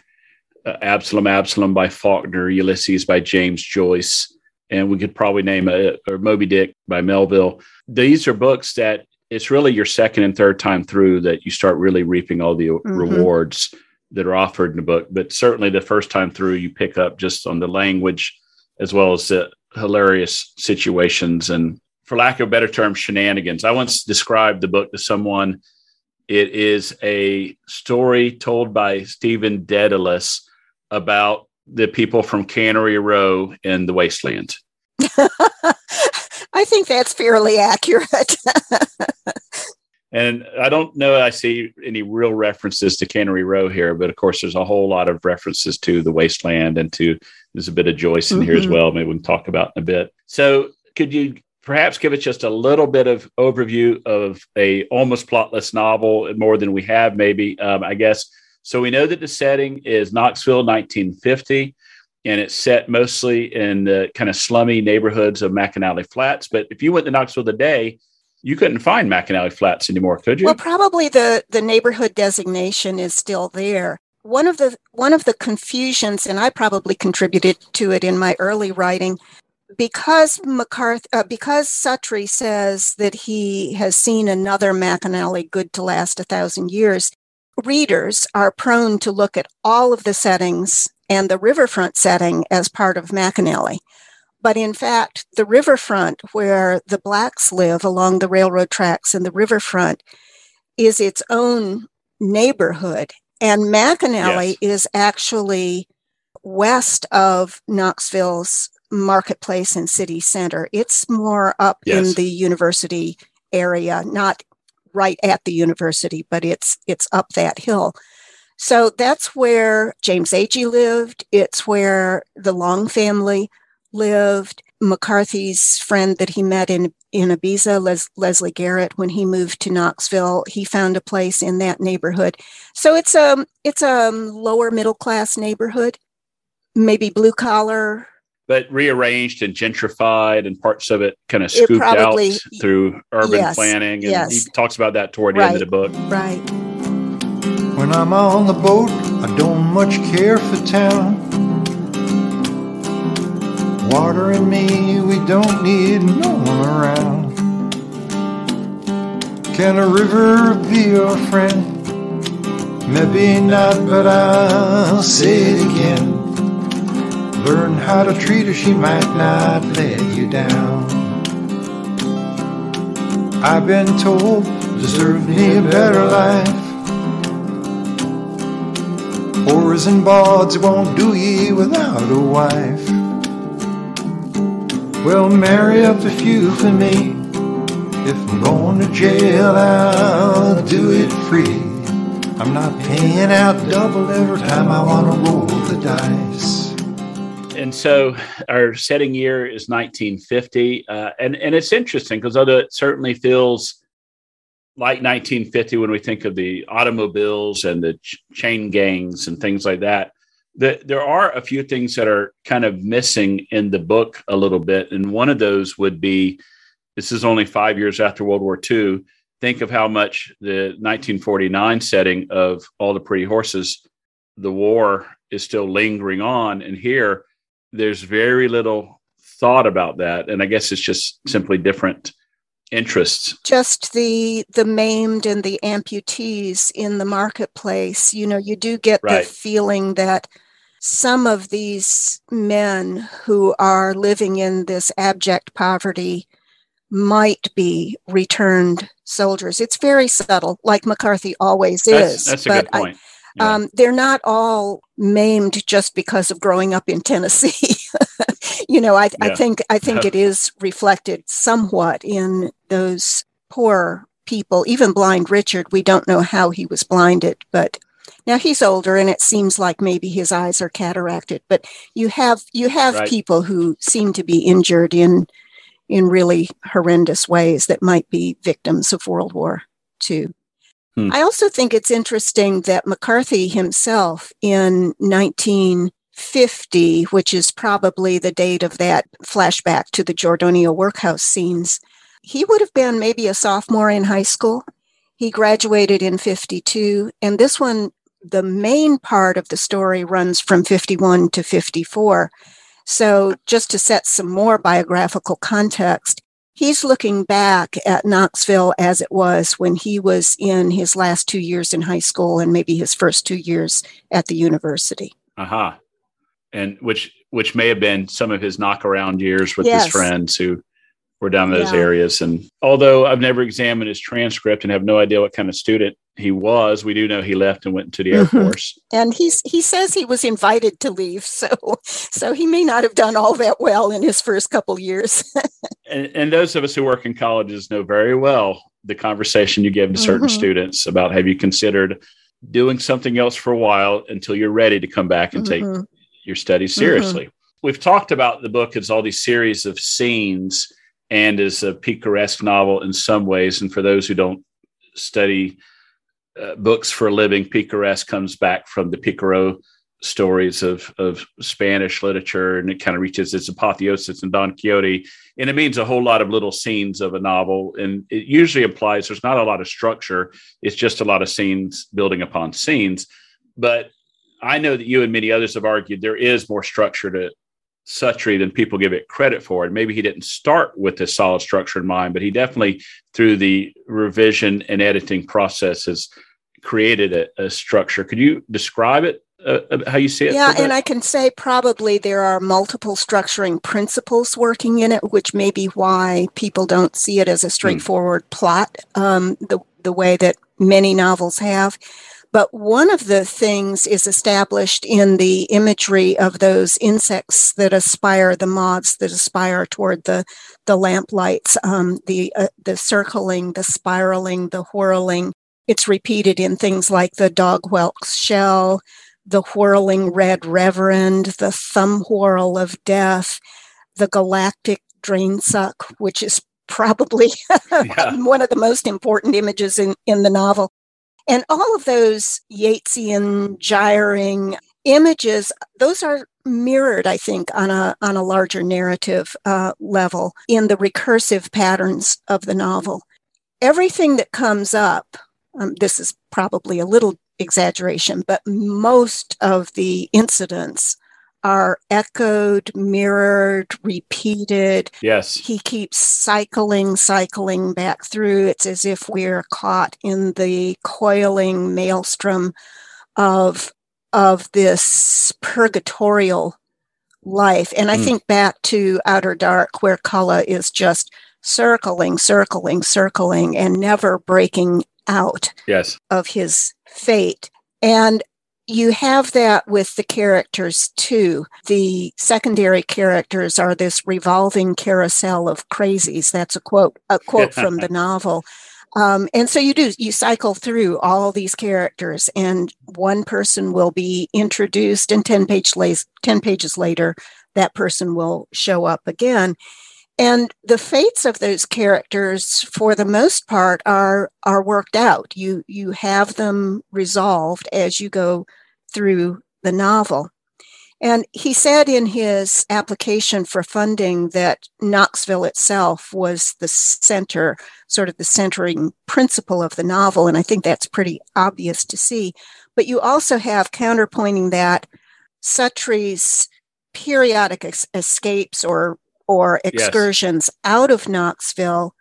Speaker 1: uh, Absalom, Absalom by Faulkner, Ulysses by James Joyce, and we could probably name a or Moby Dick by Melville. These are books that it's really your second and third time through that you start really reaping all the mm-hmm. rewards that are offered in the book. But certainly the first time through, you pick up just on the language as well as the hilarious situations and, for lack of a better term, shenanigans. I once described the book to someone it is a story told by Stephen Dedalus about the people from Cannery Row in the wasteland.
Speaker 2: I think that's fairly accurate.
Speaker 1: and I don't know I see any real references to Cannery Row here, but of course there's a whole lot of references to the wasteland and to there's a bit of Joyce in mm-hmm. here as mm-hmm. well. Maybe we can talk about in a bit. So could you perhaps give us just a little bit of overview of a almost plotless novel more than we have maybe um, i guess. So we know that the setting is knoxville 1950 and it's set mostly in the kind of slummy neighborhoods of mcanally flats. But if you went to knoxville today you couldn't find mcanally flats anymore could you?
Speaker 2: Well probably the the neighborhood designation is still there. One of the one of the confusions and i probably contributed to it in my early writing because McCarthy, uh, because Suttree says that he has seen another McAnally good to last a thousand years, readers are prone to look at all of the settings and the riverfront setting as part of McAnally. But in fact, the riverfront where the blacks live along the railroad tracks and the riverfront is its own neighborhood. And McAnally yes. is actually west of Knoxville's marketplace and city center. It's more up yes. in the university area, not right at the university, but it's it's up that hill. So that's where James Agee lived. It's where the Long family lived. McCarthy's friend that he met in in Ibiza, Les, Leslie Garrett, when he moved to Knoxville, he found a place in that neighborhood. So it's a um, it's a lower middle class neighborhood, maybe blue collar
Speaker 1: but rearranged and gentrified and parts of it kind of scooped probably, out through urban yes, planning. And yes. he talks about that toward the
Speaker 2: right,
Speaker 1: end of the book.
Speaker 2: Right.
Speaker 4: When I'm on the boat, I don't much care for town. Water and me, we don't need no one around. Can a river be your friend? Maybe not, but I'll say it again. Learn how to treat her, she might not let you down. I've been told, deserve me a better life. Whores and bawds won't do ye without a wife. Well, marry up a few for me. If I'm going to jail, I'll do it free. I'm not paying out double every time I want to roll the dice
Speaker 1: and so our setting year is 1950, uh, and and it's interesting because although it certainly feels like 1950 when we think of the automobiles and the ch- chain gangs and things like that, the, there are a few things that are kind of missing in the book a little bit, and one of those would be this is only five years after World War II. Think of how much the 1949 setting of all the pretty horses, the war is still lingering on, and here there's very little thought about that and i guess it's just simply different interests
Speaker 2: just the the maimed and the amputees in the marketplace you know you do get right. the feeling that some of these men who are living in this abject poverty might be returned soldiers. It's very subtle, like McCarthy always
Speaker 1: That's,
Speaker 2: is.
Speaker 1: that's a
Speaker 2: but
Speaker 1: good
Speaker 2: I-
Speaker 1: point. Yeah.
Speaker 2: um, they're not all maimed just because of growing up in Tennessee. you know, I, I think I think it is reflected somewhat in those poor people. Even blind Richard, we don't know how he was blinded, but now he's older, and it seems like maybe his eyes are cataracted. But you have you have
Speaker 1: Right.
Speaker 2: people who seem to be injured in in really horrendous ways that might be victims of World War II.
Speaker 1: Hmm.
Speaker 2: I also think it's interesting that McCarthy himself in 1950, which is probably the date of that flashback to the Jordonia workhouse scenes, he would have been maybe a sophomore in high school. He graduated in 52, and this one, the main part of the story runs from 51 to 54. So, just to set some more biographical context, he's looking back at Knoxville as it was when he was in his last two years in high school and maybe his first two years at the university.
Speaker 1: Aha. And which which may have been some of his knockaround years with
Speaker 2: Yes.
Speaker 1: his friends who were down in those
Speaker 2: Yeah.
Speaker 1: areas. And although I've never examined his transcript and have no idea what kind of student he was, we do know he left and went to the Air
Speaker 2: Mhm.
Speaker 1: Force.
Speaker 2: And he's he says he was invited to leave, so so he may not have done all that well in his first couple years.
Speaker 1: And, and those of us who work in colleges know very well the conversation you give to certain
Speaker 2: Mhm.
Speaker 1: students about have you considered doing something else for a while until you're ready to come back and take
Speaker 2: Mhm.
Speaker 1: your studies seriously. We've talked about the book as all these series of scenes and as a picaresque novel in some ways. And for those who don't study uh, books for a living, picaresque comes back from the Picaro stories of, of Spanish literature and it kind of reaches its apotheosis in Don Quixote. And it means a whole lot of little scenes of a novel. And it usually implies there's not a lot of structure, it's just a lot of scenes building upon scenes. But I know that you and many others have argued there is more structure to Suttree than people give it credit for. And maybe he didn't start with a solid structure in mind, but he definitely, through the revision and editing process, has created a, a structure. Could you describe it, uh, uh, how you see it?
Speaker 2: Yeah, and? I can say probably there are multiple structuring principles working in it, which may be why people don't see it as a straightforward plot, um, the the way that many novels have. But one of the things is established in the imagery of those insects that aspire, the moths that aspire toward the the lamplights, um, the uh, the circling, the spiraling, the whirling. It's repeated in things like the dog whelk's shell, the whirling red reverend, the thumb whirl of death, the galactic drain suck, which is probably
Speaker 1: Yeah.
Speaker 2: one of the most important images in, in the novel. And all of those Yeatsian gyring images, those are mirrored, I think, on a on a larger narrative uh, level in the recursive patterns of the novel. Everything that comes up, um, this is probably a little exaggeration, but most of the incidents are echoed, mirrored, repeated.
Speaker 1: yes.
Speaker 2: He keeps cycling, cycling back through. It's as if we're caught in the coiling maelstrom of of this purgatorial life. And I
Speaker 1: Mm.
Speaker 2: think back to Outer Dark, where Culla is just circling, circling, circling, and never breaking out
Speaker 1: Yes.
Speaker 2: of his fate. And you have that with the characters too. The secondary characters are this revolving carousel of crazies. That's a quote, a quote from the novel. Um, and so you do, you cycle through all these characters, and one person will be introduced, and 10, page la- 10 pages later, that person will show up again and the fates of those characters for the most part are are worked out you you have them resolved as you go through the novel and he said in his application for funding that Knoxville itself was the center, sort of the centering principle of the novel. And I think that's pretty obvious to see. But you also have counterpointing that Suttree's periodic escapes or or excursions out of Knoxville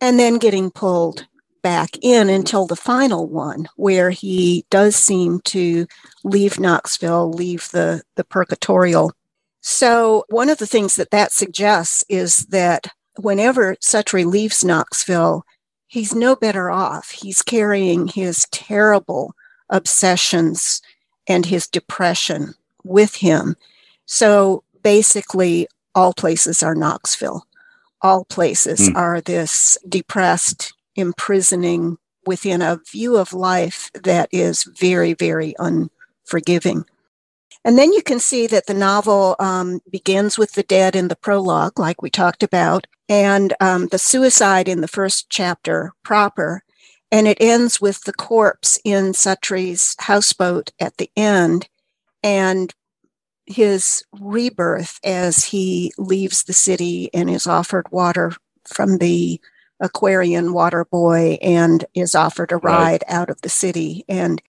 Speaker 2: and then getting pulled back in until the final one where he does seem to leave Knoxville, leave the the purgatorial. So one of the things that that suggests is that whenever Suttree leaves Knoxville, he's no better off. He's carrying his terrible obsessions and his depression with him. So basically, all places are Knoxville. All places mm. are this depressed, imprisoning within a view of life that is very, very unforgiving. And then you can see that the novel um, begins with the dead in the prologue, like we talked about, and um, the suicide in the first chapter proper. And it ends with the corpse in Suttree's houseboat at the end and his rebirth as he leaves the city and is offered water from the Aquarian water boy and is offered a ride right. out of the city. And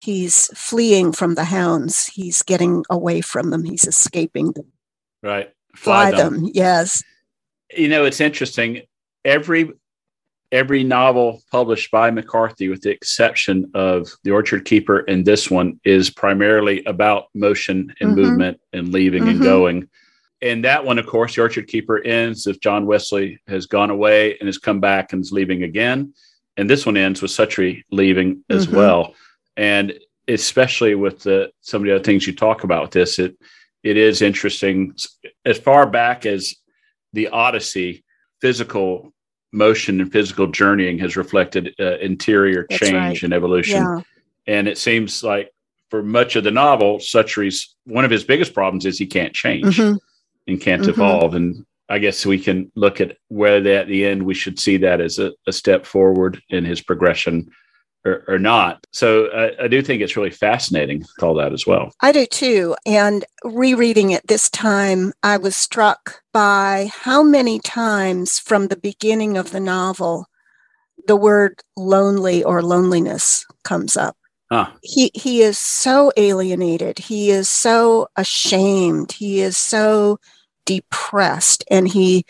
Speaker 2: he's fleeing from the hounds. He's getting away from them. He's escaping them.
Speaker 1: Right.
Speaker 2: Fly, Fly them. them. Yes.
Speaker 1: You know, it's interesting. Every every novel published by McCarthy, with the exception of The Orchard Keeper and this one, is primarily about motion and mm-hmm. movement and leaving mm-hmm. and going. And that one, of course, The Orchard Keeper ends if John Wesley has gone away and has come back and is leaving again. And this one ends with Suttree leaving as mm-hmm. well and especially with the some of the other things you talk about with this, it it is interesting. As far back as the Odyssey, physical motion and physical journeying has reflected uh, interior That's change right. and evolution. Yeah. And it seems like for much of the novel, Suttree's one of his biggest problems is he can't change mm-hmm. and can't mm-hmm. evolve. And I guess we can look at whether at the end we should see that as a, a step forward in his progression or, or not. So I, I, do think it's really fascinating all that as well.
Speaker 2: I do too. And rereading it this time, I was struck by how many times from the beginning of the novel the word lonely or loneliness comes up. Huh. He he is so alienated. He is so ashamed. He is so depressed, and he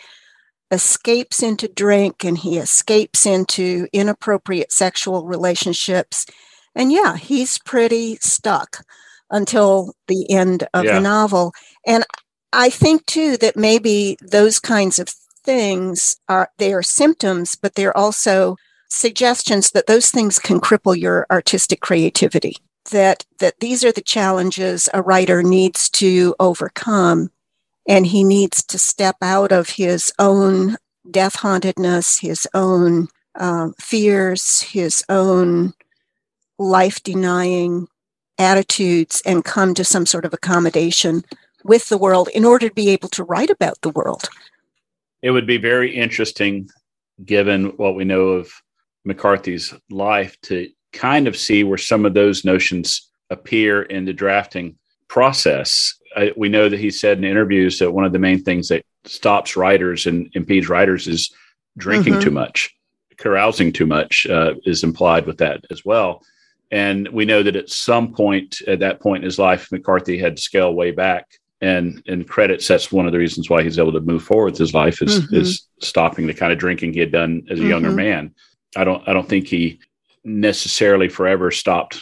Speaker 2: escapes into drink and he escapes into inappropriate sexual relationships. And yeah, he's pretty stuck until the end of yeah. the novel. And I think too that maybe those kinds of things are they are symptoms, but they're also suggestions that those things can cripple your artistic creativity. That that these are the challenges a writer needs to overcome and he needs to step out of his own death hauntedness, his own um, fears, his own life denying attitudes, and come to some sort of accommodation with the world in order to be able to write about the world.
Speaker 1: It would be very interesting, given what we know of McCarthy's life, to kind of see where some of those notions appear in the drafting process I, we know that he said in interviews that one of the main things that stops writers and impedes writers is drinking mm-hmm. too much, carousing too much uh, is implied with that as well. And we know that at some point, at that point in his life, McCarthy had to scale way back. And in credits, that's one of the reasons why he's able to move forward with his life is mm-hmm. is stopping the kind of drinking he had done as a mm-hmm. younger man. I don't I don't think he necessarily forever stopped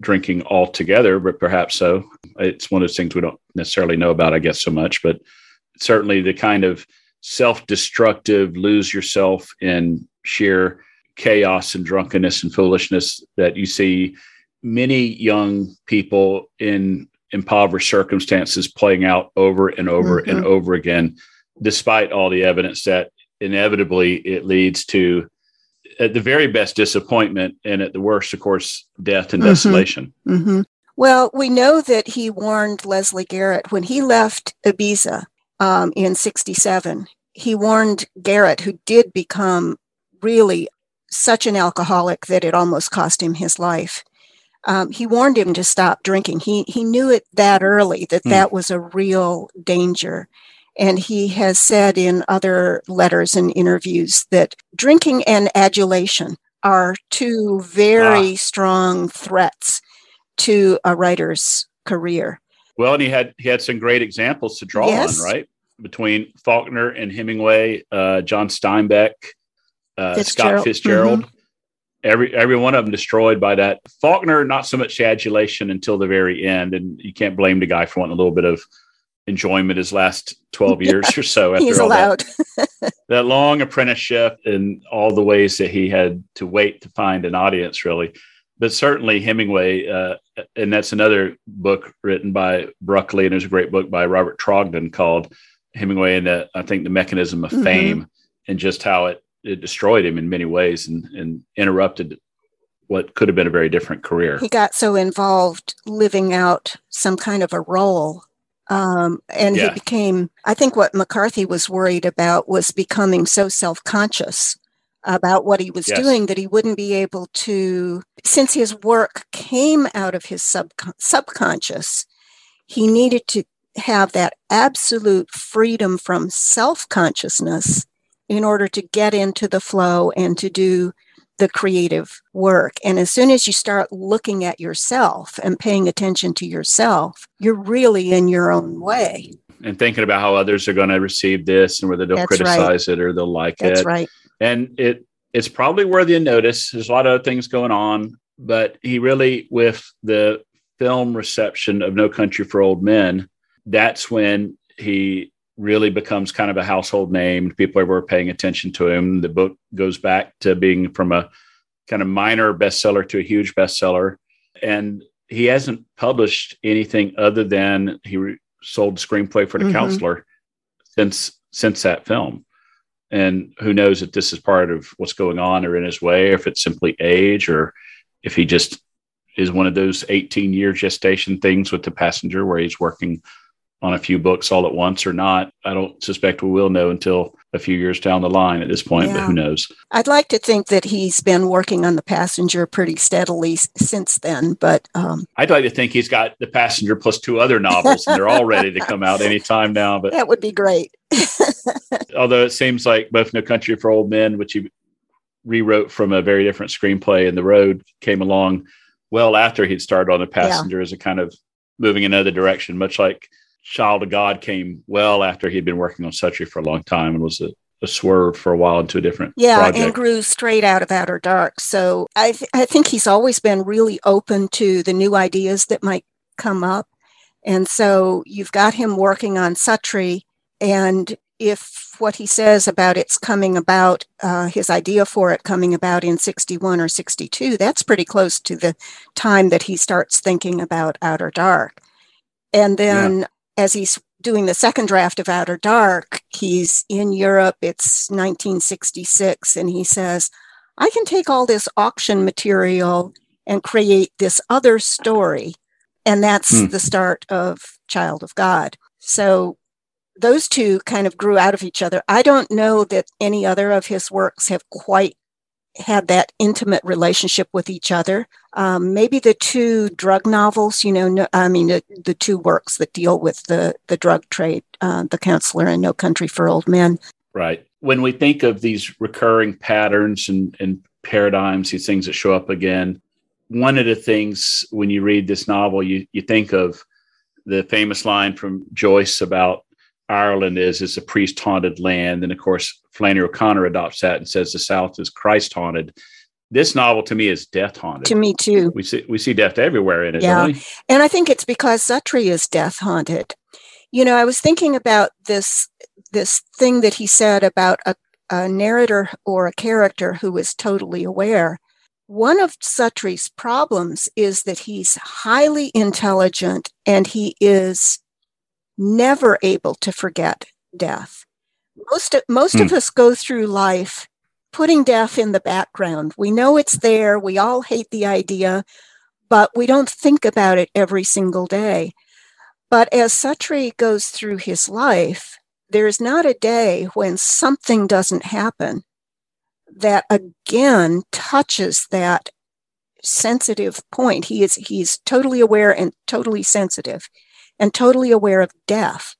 Speaker 1: drinking altogether, but perhaps so. It's one of those things we don't necessarily know about, I guess, so much, but certainly the kind of self destructive, lose yourself in sheer chaos and drunkenness and foolishness that you see many young people in impoverished circumstances playing out over and over mm-hmm. and over again, despite all the evidence that inevitably it leads to at the very best disappointment and at the worst of course death and mm-hmm. desolation
Speaker 2: mm-hmm. well we know that he warned leslie garrett when he left ibiza um, in 67 he warned garrett who did become really such an alcoholic that it almost cost him his life um, he warned him to stop drinking he, he knew it that early that mm. that was a real danger and he has said in other letters and interviews that drinking and adulation are two very ah. strong threats to a writer's career.
Speaker 1: Well, and he had he had some great examples to draw yes. on, right? Between Faulkner and Hemingway, uh, John Steinbeck, uh, Fitzgerald. Scott Fitzgerald. Mm-hmm. Every every one of them destroyed by that. Faulkner, not so much adulation until the very end, and you can't blame the guy for wanting a little bit of enjoyment his last 12 years yeah, or so
Speaker 2: after he's all allowed.
Speaker 1: that, that long apprenticeship and all the ways that he had to wait to find an audience really but certainly hemingway uh, and that's another book written by bruccoli and there's a great book by robert trogdon called hemingway and the, i think the mechanism of mm-hmm. fame and just how it, it destroyed him in many ways and, and interrupted what could have been a very different career
Speaker 2: he got so involved living out some kind of a role um, and yeah. he became, I think what McCarthy was worried about was becoming so self conscious about what he was yes. doing that he wouldn't be able to, since his work came out of his sub, subconscious, he needed to have that absolute freedom from self consciousness in order to get into the flow and to do the creative work. And as soon as you start looking at yourself and paying attention to yourself, you're really in your own way.
Speaker 1: And thinking about how others are going to receive this and whether they'll That's criticize right. it or they'll like
Speaker 2: That's
Speaker 1: it.
Speaker 2: That's right.
Speaker 1: And it it's probably worthy of notice. There's a lot of other things going on, but he really, with the film reception of No Country for Old Men, that's when he really becomes kind of a household name. People are paying attention to him. The book goes back to being from a kind of minor bestseller to a huge bestseller. And he hasn't published anything other than he re- sold screenplay for the mm-hmm. counselor since since that film. And who knows if this is part of what's going on or in his way, or if it's simply age, or if he just is one of those 18 year gestation things with the passenger where he's working on a few books all at once or not. I don't suspect we will know until a few years down the line at this point, yeah. but who knows?
Speaker 2: I'd like to think that he's been working on The Passenger pretty steadily since then, but. Um,
Speaker 1: I'd like to think he's got The Passenger plus two other novels and they're all ready to come out anytime now. But
Speaker 2: That would be great.
Speaker 1: although it seems like both No Country for Old Men, which he rewrote from a very different screenplay, and The Road came along well after he'd started on The Passenger yeah. as a kind of moving another direction, much like Child of God came well after he'd been working on Suttree for a long time and was a, a swerve for a while into a different
Speaker 2: yeah
Speaker 1: project.
Speaker 2: and grew straight out of outer dark. So I, th- I think he's always been really open to the new ideas that might come up. And so you've got him working on Suttree and if what he says about it's coming about uh, his idea for it coming about in 61 or 62 that's pretty close to the time that he starts thinking about outer dark. And then yeah as he's doing the second draft of Outer Dark, he's in Europe, it's 1966, and he says, I can take all this auction material and create this other story. And that's hmm. the start of Child of God. So those two kind of grew out of each other. I don't know that any other of his works have quite had that intimate relationship with each other. Um, maybe the two drug novels, you know, no, I mean, the, the, two works that deal with the, the drug trade, uh, The Counselor and No Country for Old Men.
Speaker 1: Right. When we think of these recurring patterns and, and paradigms, these things that show up again, one of the things when you read this novel, you, you think of the famous line from Joyce about Ireland is is a priest haunted land, and of course Flannery O'Connor adopts that and says the South is Christ haunted. This novel to me is death haunted.
Speaker 2: To me too.
Speaker 1: We see we see death everywhere in it.
Speaker 2: Yeah, and I think it's because Suttree is death haunted. You know, I was thinking about this this thing that he said about a, a narrator or a character who is totally aware. One of Suttree's problems is that he's highly intelligent and he is never able to forget death. Most of, most hmm. of us go through life putting death in the background. We know it's there. We all hate the idea, but we don't think about it every single day. But as Suttree goes through his life, there's not a day when something doesn't happen that again touches that sensitive point. He is he's totally aware and totally sensitive and totally aware of death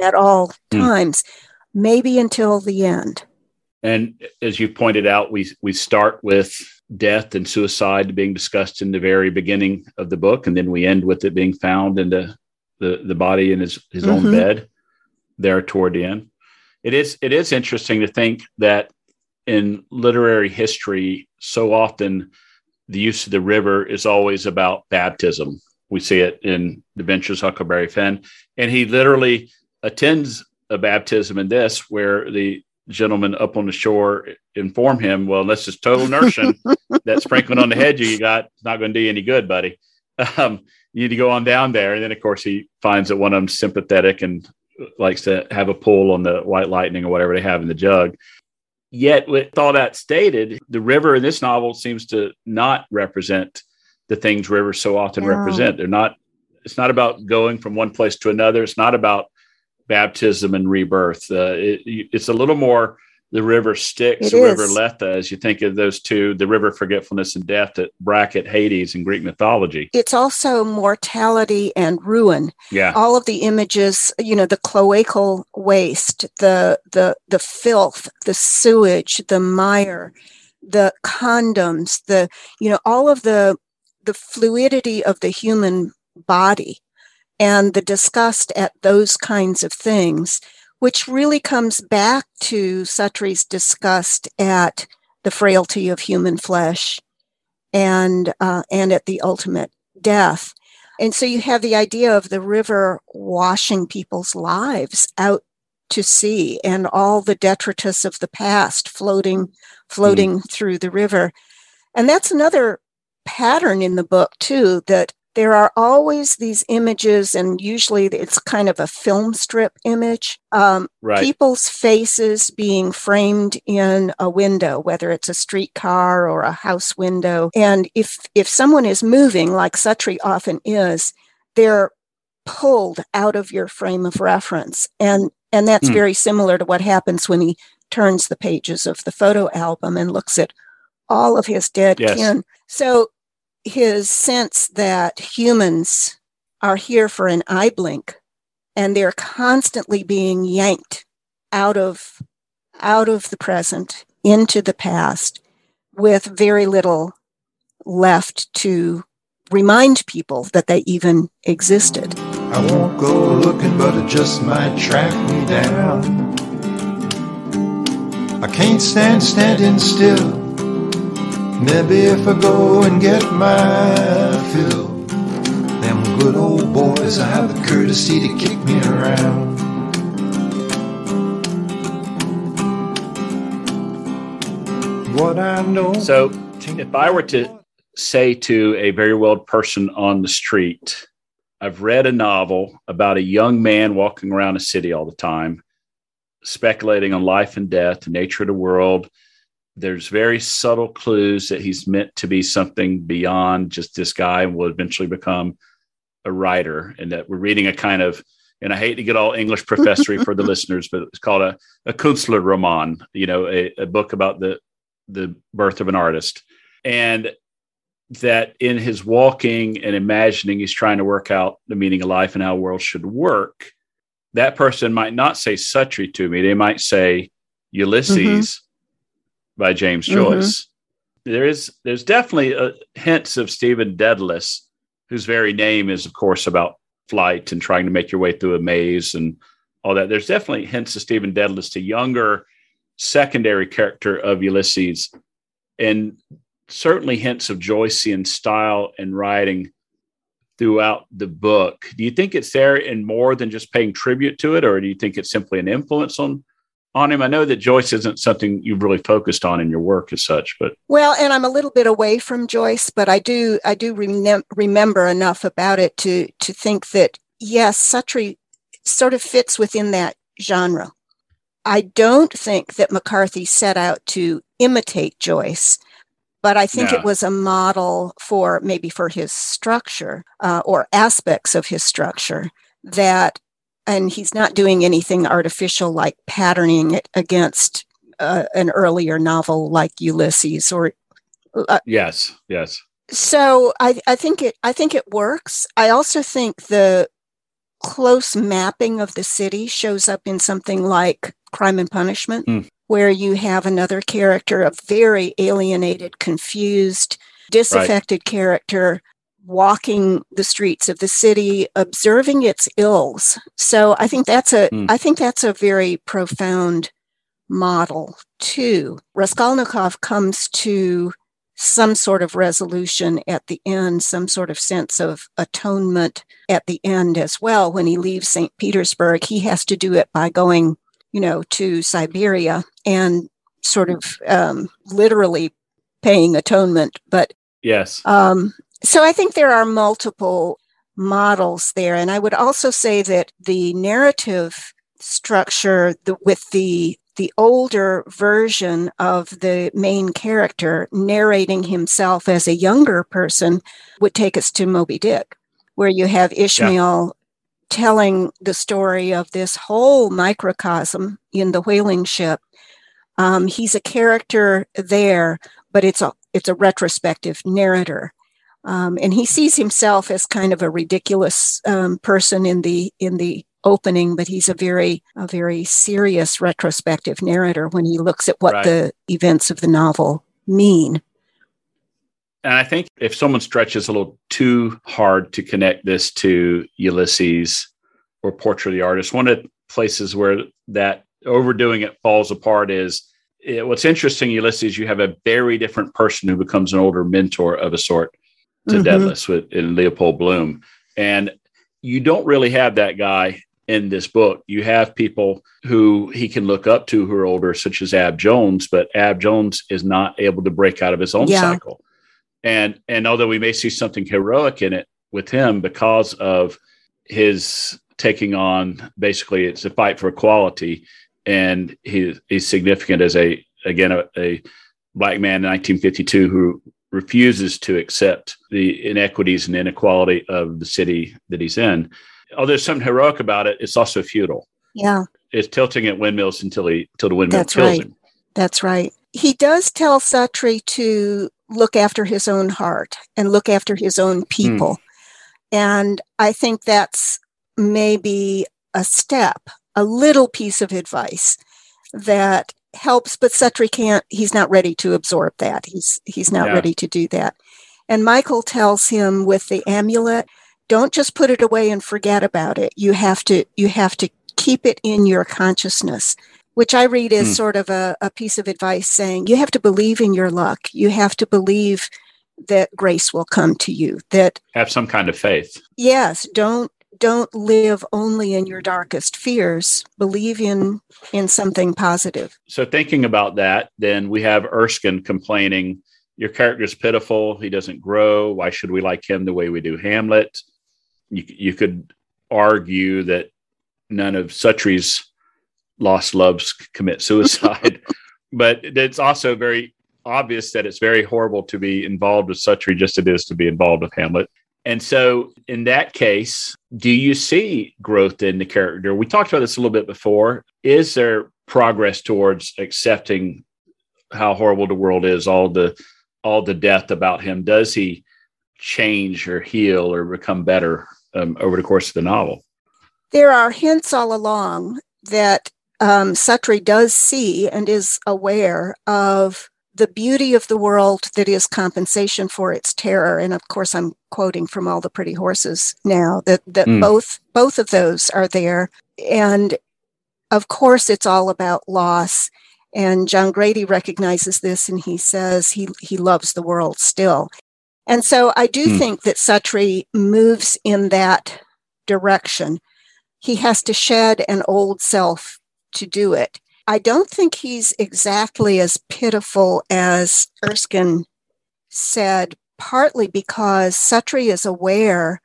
Speaker 2: at all mm. times, maybe until the end.
Speaker 1: And as you pointed out, we we start with death and suicide being discussed in the very beginning of the book, and then we end with it being found in the the, the body in his, his mm-hmm. own bed there toward the end. It is it is interesting to think that in literary history, so often the use of the river is always about baptism We see it in The Adventures of Huckleberry Finn. And he literally attends a baptism in this where the gentleman up on the shore inform him, well, unless it's total immersion, that sprinkling on the head you got is not going to do you any good, buddy. Um, you need to go on down there. And then, of course, he finds that one of them's sympathetic and likes to have a pull on the white lightning or whatever they have in the jug. Yet, with all that stated, the river in this novel seems to not represent the things rivers so often represent. They're not. It's not about going from one place to another. It's not about baptism and rebirth. Uh, it, it's a little more the river Styx, the river Lethe, as you think of those two, the river forgetfulness and death that bracket Hades in Greek mythology.
Speaker 2: It's also mortality and ruin.
Speaker 1: Yeah.
Speaker 2: All of the images, you know, the cloacal waste, the the the filth, the sewage, the mire, the condoms, the you know, all of the the fluidity of the human body and the disgust at those kinds of things which really comes back to Suttree's disgust at the frailty of human flesh and uh, and at the ultimate death. And so you have the idea of the river washing people's lives out to sea and all the detritus of the past floating floating mm. through the river. And that's another pattern in the book too that there are always these images, and usually it's kind of a film strip image. Um, right. People's faces being framed in a window, whether it's a streetcar or a house window. And if if someone is moving, like Suttree often is, they're pulled out of your frame of reference, and and that's hmm. very similar to what happens when he turns the pages of the photo album and looks at all of his dead yes. kin. So his sense that humans are here for an eye blink and they're constantly being yanked out of out of the present into the past with very little left to remind people that they even existed.
Speaker 4: I won't go looking, but it just might track me down. I can't stand standing still. Maybe if I go and get my fill, them good old boys I have the courtesy to kick me around. What I know.
Speaker 1: So, if I were to say to a very well person on the street, I've read a novel about a young man walking around a city all the time, speculating on life and death, the nature of the world, there's very subtle clues that he's meant to be something beyond just this guy and will eventually become a writer and that we're reading a kind of and I hate to get all English professory for the listeners, but it's called a, a Künstlerroman, you know, a, a book about the the birth of an artist. And that in his walking and imagining, he's trying to work out the meaning of life and how the world should work. That person might not say Suttree to me. They might say Ulysses, mm-hmm by James mm-hmm. Joyce. There is there's definitely a, hints of Stephen Dedalus, whose very name is, of course, about flight and trying to make your way through a maze and all that. There's definitely hints of Stephen Dedalus to younger secondary character of Ulysses, and certainly hints of Joycean style and writing throughout the book. Do you think it's there in more than just paying tribute to it, or do you think it's simply an influence on on him? I know that Joyce isn't something you've really focused on in your work as such, but
Speaker 2: well, and I'm a little bit away from Joyce, but I do I do remem- remember enough about it to to think that yes, Suttree sort of fits within that genre. I don't think that McCarthy set out to imitate Joyce, but I think it was a model for maybe for his structure uh, or aspects of his structure that and he's not doing anything artificial like patterning it against uh, an earlier novel like Ulysses or
Speaker 1: uh, yes yes
Speaker 2: so I, I think it I think it works I also think the close mapping of the city shows up in something like crime and punishment mm. where you have another character a very alienated confused disaffected right. character walking the streets of the city, observing its ills. So I think that's a mm. I think that's a very profound model too. Raskolnikov comes to some sort of resolution at the end, some sort of sense of atonement at the end as well. When he leaves St. Petersburg, he has to do it by going, you know, to Siberia and sort of um, literally paying atonement. But
Speaker 1: yes,
Speaker 2: um, so I think there are multiple models there, and I would also say that the narrative structure the, with the the older version of the main character narrating himself as a younger person would take us to Moby Dick, where you have Ishmael yeah. telling the story of this whole microcosm in the whaling ship. Um, he's a character there, but it's a it's a retrospective narrator. Um, and he sees himself as kind of a ridiculous um, person in the in the opening, but he's a very a very serious retrospective narrator when he looks at what right. the events of the novel mean.
Speaker 1: And I think if someone stretches a little too hard to connect this to Ulysses or Portrait of the Artist, one of the places where that overdoing it falls apart is it, what's interesting, Ulysses, you have a very different person who becomes an older mentor of a sort to mm-hmm. with in Leopold Bloom. And you don't really have that guy in this book. You have people who he can look up to who are older, such as Ab Jones, but Ab Jones is not able to break out of his own yeah. cycle. And and although we may see something heroic in it with him because of his taking on basically it's a fight for equality, and he, he's significant as a again a, a black man in 1952 who refuses to accept the inequities and inequality of the city that he's in although there's something heroic about it, it's also futile.
Speaker 2: Yeah.
Speaker 1: It's tilting at windmills until he until the windmill
Speaker 2: That's
Speaker 1: kills
Speaker 2: right.
Speaker 1: him.
Speaker 2: That's right. He does tell Suttree to look after his own heart and look after his own people. Hmm. And I think that's maybe a step, a little piece of advice that helps, but Suttree can't, he's not ready to absorb that. He's he's not yeah. ready to do that. And Michael tells him with the amulet, don't just put it away and forget about it you have to you have to keep it in your consciousness which i read as mm. sort of a, a piece of advice saying you have to believe in your luck you have to believe that grace will come to you that
Speaker 1: have some kind of faith
Speaker 2: yes don't don't live only in your darkest fears believe in in something positive.
Speaker 1: So thinking about that then we have erskine complaining your character is pitiful. He doesn't grow. Why should we like him the way we do hamlet? You, you could argue that none of Suttree's lost loves commit suicide, but it's also very obvious that it's very horrible to be involved with Suttree just as it is to be involved with Hamlet. And so, in that case, do you see growth in the character? We talked about this a little bit before. Is there progress towards accepting how horrible the world is, all the all the death about him? Does he change or heal or become better um, over the course of the novel.
Speaker 2: There are hints all along that um, Suttree does see and is aware of the beauty of the world that is compensation for its terror. And of course, I'm quoting from all the pretty horses now that, that mm. both both of those are there. And of course, it's all about loss. And John Grady recognizes this and he says he, he loves the world still. And so I do mm. think that Suttree moves in that direction. He has to shed an old self to do it. I don't think he's exactly as pitiful as Erskine said, partly because Suttree is aware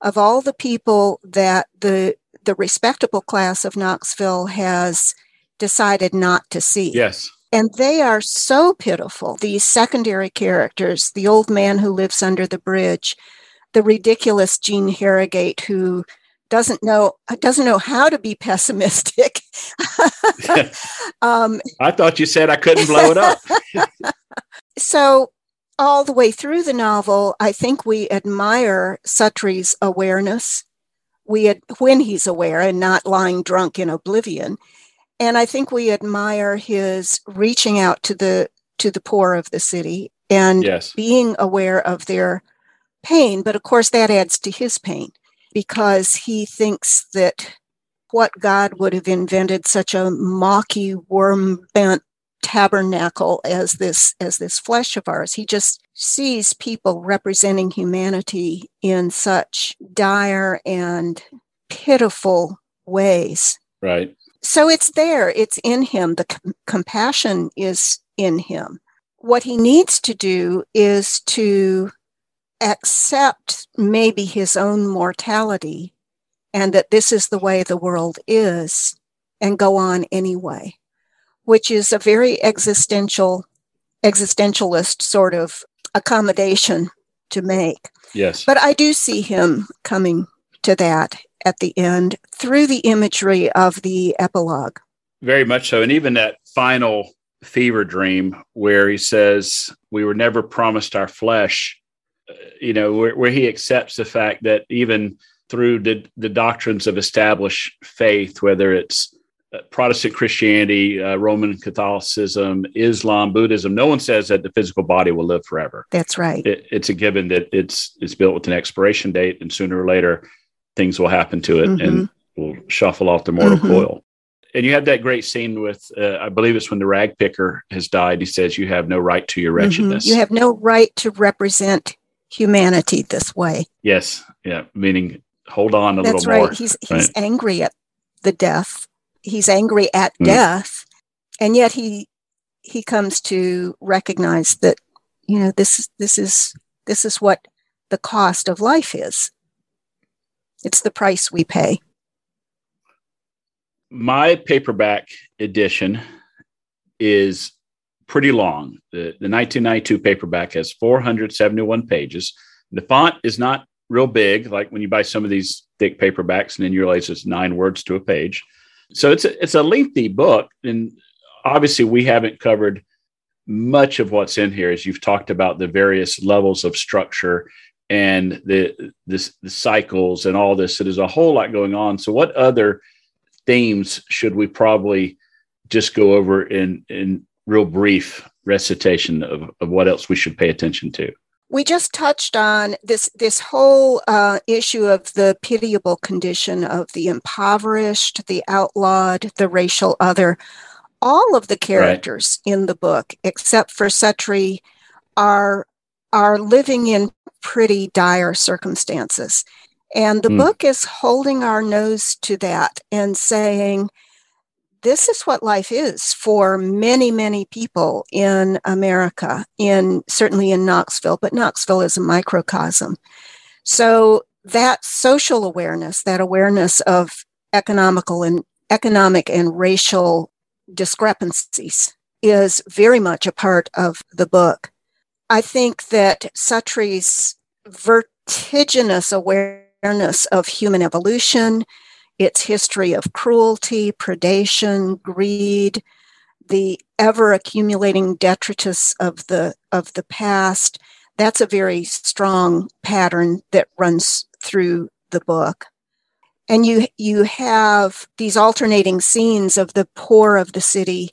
Speaker 2: of all the people that the the respectable class of Knoxville has decided not to see.
Speaker 1: Yes.
Speaker 2: And they are so pitiful, these secondary characters, the old man who lives under the bridge, the ridiculous Gene Harrogate who doesn't know doesn't know how to be pessimistic.
Speaker 1: um, I thought you said I couldn't blow it up.
Speaker 2: so all the way through the novel, I think we admire Suttree's awareness. We ad- when he's aware and not lying drunk in oblivion, and I think we admire his reaching out to the to the poor of the city and yes. being aware of their pain. But of course, that adds to his pain because he thinks that what God would have invented such a mocky, worm bent tabernacle as this as this flesh of ours. He just sees people representing humanity in such dire and pitiful ways.
Speaker 1: Right.
Speaker 2: So it's there, it's in him. The com- compassion is in him. What he needs to do is to accept maybe his own mortality and that this is the way the world is and go on anyway, which is a very existential, existentialist sort of accommodation to make.
Speaker 1: Yes.
Speaker 2: But I do see him coming to that at the end through the imagery of the epilogue.
Speaker 1: Very much so. And even that final fever dream where he says, We were never promised our flesh, you know, where, where he accepts the fact that even through the, the doctrines of established faith, whether it's uh, Protestant Christianity, uh, Roman Catholicism, Islam, Buddhism, no one says that the physical body will live forever.
Speaker 2: That's right.
Speaker 1: It, it's a given that it's it's built with an expiration date, and sooner or later, things will happen to it mm-hmm. and will shuffle off the mortal mm-hmm. coil. And you have that great scene with, uh, I believe it's when the rag picker has died. He says, "You have no right to your mm-hmm. wretchedness.
Speaker 2: Mm-hmm. You have no right to represent humanity this way."
Speaker 1: Yes, yeah, meaning hold on a
Speaker 2: That's
Speaker 1: little
Speaker 2: right.
Speaker 1: more.
Speaker 2: He's right. he's angry at the death. He's angry at mm. death, and yet he he comes to recognize that you know this this is this is what the cost of life is. It's the price we pay.
Speaker 1: My paperback edition is pretty long. The, the 1992 paperback has 471 pages. The font is not real big, like when you buy some of these thick paperbacks, and then you realize it's nine words to a page. So it's a, it's a lengthy book, and obviously we haven't covered much of what's in here as you've talked about the various levels of structure and the, the the cycles and all this. So there's a whole lot going on. So what other themes should we probably just go over in in real brief recitation of, of what else we should pay attention to?
Speaker 2: we just touched on this this whole uh, issue of the pitiable condition of the impoverished, the outlawed, the racial other. All of the characters right. in the book, except for Suttree, are are living in pretty dire circumstances. And the mm. book is holding our nose to that and saying, this is what life is for many, many people in America, in certainly in Knoxville, but Knoxville is a microcosm. So that social awareness, that awareness of economical and economic and racial discrepancies is very much a part of the book. I think that Suttree's vertiginous awareness of human evolution, its history of cruelty, predation, greed, the ever accumulating detritus of the of the past. That's a very strong pattern that runs through the book. And you you have these alternating scenes of the poor of the city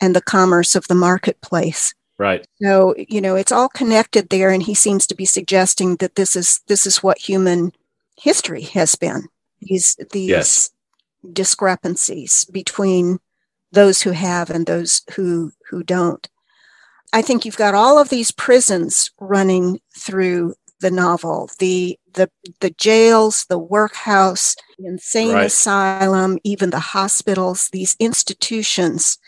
Speaker 2: and the commerce of the marketplace.
Speaker 1: Right.
Speaker 2: So, you know, it's all connected there and he seems to be suggesting that this is this is what human history has been these these yes. discrepancies between those who have and those who who don't. I think you've got all of these prisons running through the novel the the the jails the workhouse the insane right. asylum even the hospitals these institutions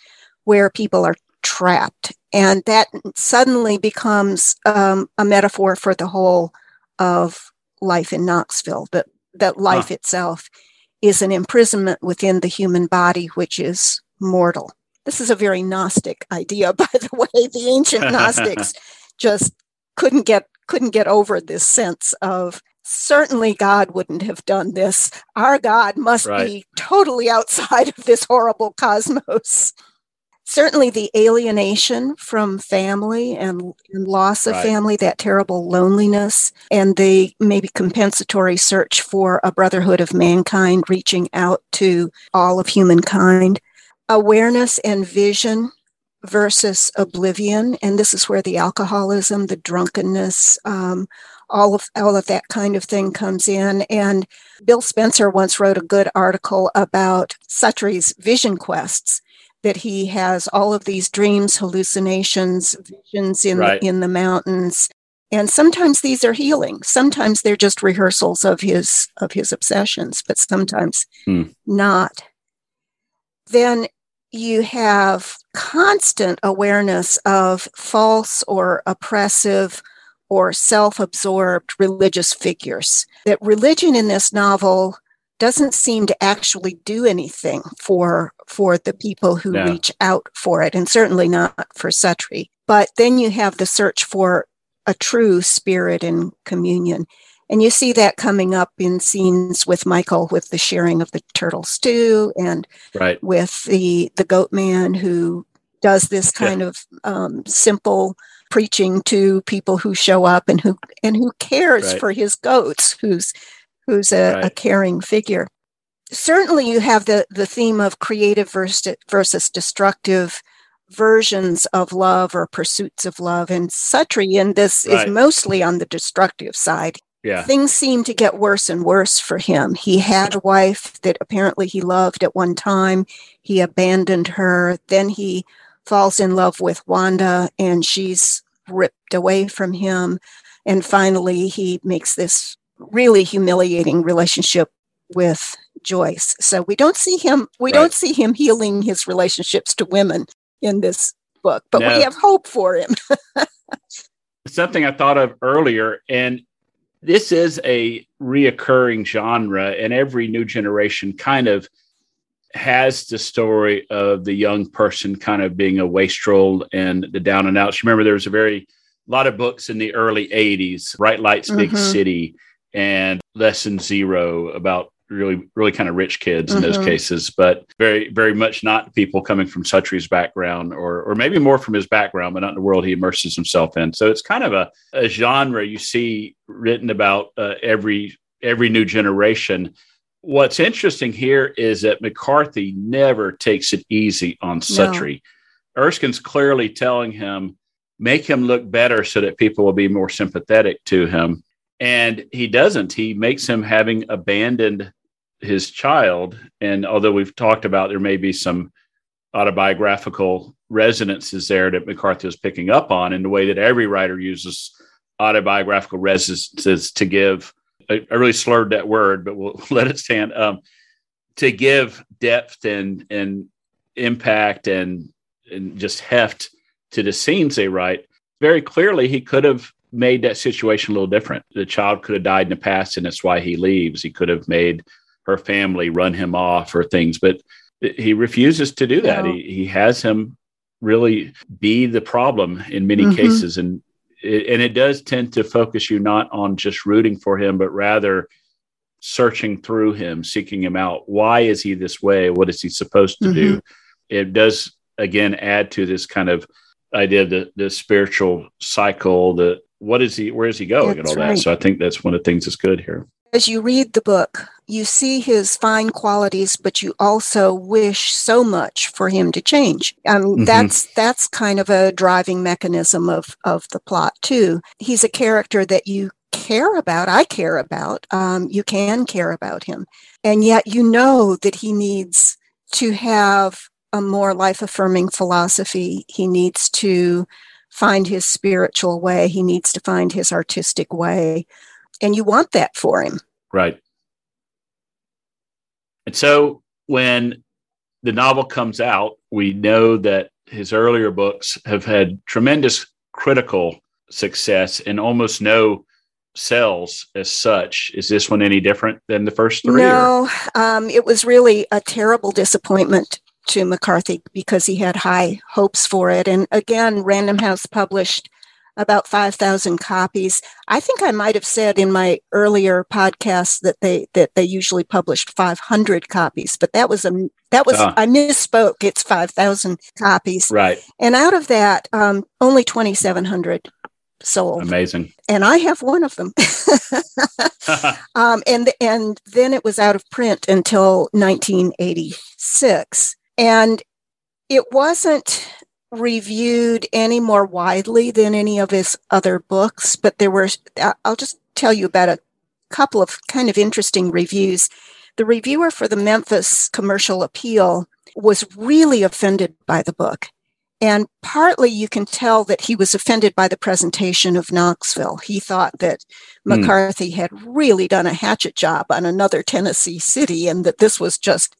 Speaker 2: where people are trapped and that suddenly becomes um, a metaphor for the whole of life in knoxville that that life huh. itself is an imprisonment within the human body, which is mortal. This is a very Gnostic idea, by the way. The ancient Gnostics just couldn't get couldn't get over this sense of certainly God wouldn't have done this. Our God must right. be totally outside of this horrible cosmos certainly the alienation from family and, and loss of right. family, that terrible loneliness, and the maybe compensatory search for a brotherhood of mankind reaching out to all of humankind. Awareness and vision versus oblivion. And this is where the alcoholism, the drunkenness, um, all of all of that kind of thing comes in. And Bill Spencer once wrote a good article about Suttree's vision quests that he has all of these dreams, hallucinations, visions in
Speaker 1: Right.
Speaker 2: the, in the mountains. And sometimes these are healing. Sometimes they're just rehearsals of his of his obsessions, but sometimes
Speaker 1: Hmm.
Speaker 2: not. Then you have constant awareness of false or oppressive or self-absorbed religious figures. That religion in this novel doesn't seem to actually do anything for for the people who
Speaker 1: No.
Speaker 2: reach out for it and certainly not for Suttree. But then you have the search for a true spirit and communion. And you see that coming up in scenes with Michael with the sharing of the turtle stew and
Speaker 1: Right.
Speaker 2: with the the goat man who does this
Speaker 1: Yeah.
Speaker 2: kind of um, simple preaching to people who show up and who and who cares
Speaker 1: Right.
Speaker 2: for his goats who's who's a, a caring figure certainly you have the the theme of creative versus versus destructive versions of love or pursuits of love and Suttree in this
Speaker 1: Right.
Speaker 2: is mostly on the destructive side
Speaker 1: Yeah.
Speaker 2: things seem to get worse and worse for him. He had a wife that apparently he loved at one time. He abandoned her. Then he falls in love with Wanda and she's ripped away from him. And finally, he makes this really humiliating relationship with Joyce. So we don't see him, we
Speaker 1: Right.
Speaker 2: don't see him healing his relationships to women in this book, but
Speaker 1: No.
Speaker 2: we have hope for him.
Speaker 1: something I thought of earlier, and this is a reoccurring genre, and every new generation kind of has the story of the young person kind of being a wastrel and the down and outs. You remember there was a very lot of books in the early 80s, Bright Lights, Big
Speaker 2: Mhm.
Speaker 1: City, and Less Than Zero about really, really kind of rich kids in those
Speaker 2: Mhm.
Speaker 1: cases, but very, very much not people coming from Suttree's background or, or maybe more from his background, but not in the world he immerses himself in. So it's kind of a, a genre you see written about uh, every, every new generation. What's interesting here is that McCarthy never takes it easy on Sutri. Erskine's clearly telling him, make him look better so that people will be more sympathetic to him. And he doesn't. He makes him having abandoned his child. And although we've talked about there may be some autobiographical resonances there that McCarthy is picking up on in the way that every writer uses autobiographical resonances to give. I, I really slurred that word, but we'll let it stand. Um, to give depth and and impact and and just heft to the scenes they write. Very clearly, he could have made that situation a little different. The child could have died in the past, and that's why he leaves. He could have made her family run him off or things, but he refuses to do that.
Speaker 2: No.
Speaker 1: He he has him really be the problem in many
Speaker 2: Mhm.
Speaker 1: cases, and it, and it does tend to focus you not on just rooting for him, but rather searching through him, seeking him out. Why is he this way? What is he supposed to do? It does again add to this kind of idea of the, the spiritual cycle, the what is he where is he going and
Speaker 2: That's
Speaker 1: all that. So I think that's one of the things that's good here.
Speaker 2: as you read the book, you see his fine qualities, but you also wish so much for him to change. Um,
Speaker 1: Mhm.
Speaker 2: That's that's kind of a driving mechanism of of the plot too. He's a character that you care about. I care about. Um, you can care about him, and yet you know that he needs to have a more life affirming philosophy. He needs to find his spiritual way. He needs to find his artistic way and you want that for him.
Speaker 1: Right. And so when the novel comes out, we know that his earlier books have had tremendous critical success and almost no sales as such. Is this one any different than the first three?
Speaker 2: No, um, it was really a terrible disappointment to McCarthy because he had high hopes for it. And again, Random House published about 5,000 copies. I think I might have said in my earlier podcast that they that they usually published 500 copies, but that was a that was
Speaker 1: Ah.
Speaker 2: I misspoke. It's 5,000 copies,
Speaker 1: Right.
Speaker 2: and out of that, um, only 2,700 sold,
Speaker 1: Amazing.
Speaker 2: and I have one of them. um, and and then it was out of print until 1986, and it wasn't reviewed any more widely than any of his other books. But there were I- I'll just tell you about a couple of kind of interesting reviews. The reviewer for the Memphis Commercial Appeal was really offended by the book. And partly you can tell that he was offended by the presentation of Knoxville. He thought that mm. McCarthy had really done a hatchet job on another Tennessee city and that this was just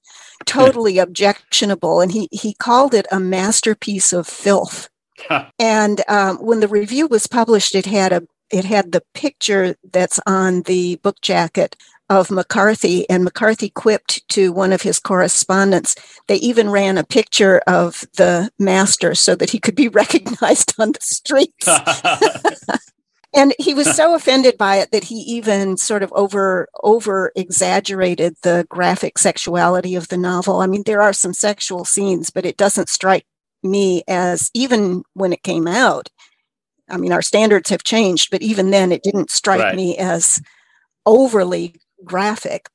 Speaker 2: totally objectionable. And he, he called it a masterpiece of filth. and um, when the review was published, it had a it had the picture that's on the book jacket of McCarthy, and McCarthy quipped to one of his correspondents. They even ran a picture of the master so that he could be recognized on the streets. and he was so offended by it that he even sort of over over exaggerated the graphic sexuality of the novel. I mean, there are some sexual scenes, but it doesn't strike me as even when it came out. I mean, our standards have changed, but even then, it didn't strike right. me as overly graphic.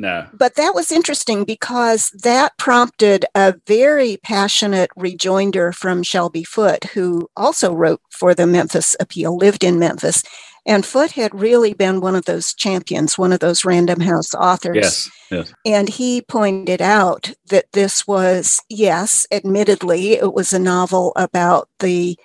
Speaker 1: No.
Speaker 2: But that was interesting because that prompted a very passionate rejoinder from Shelby Foote, who also wrote for the Memphis Appeal, lived in Memphis. And Foote had really been one of those champions, one of those Random House authors.
Speaker 1: Yes, yes.
Speaker 2: And he pointed out that this was, yes, admittedly, it was a novel about the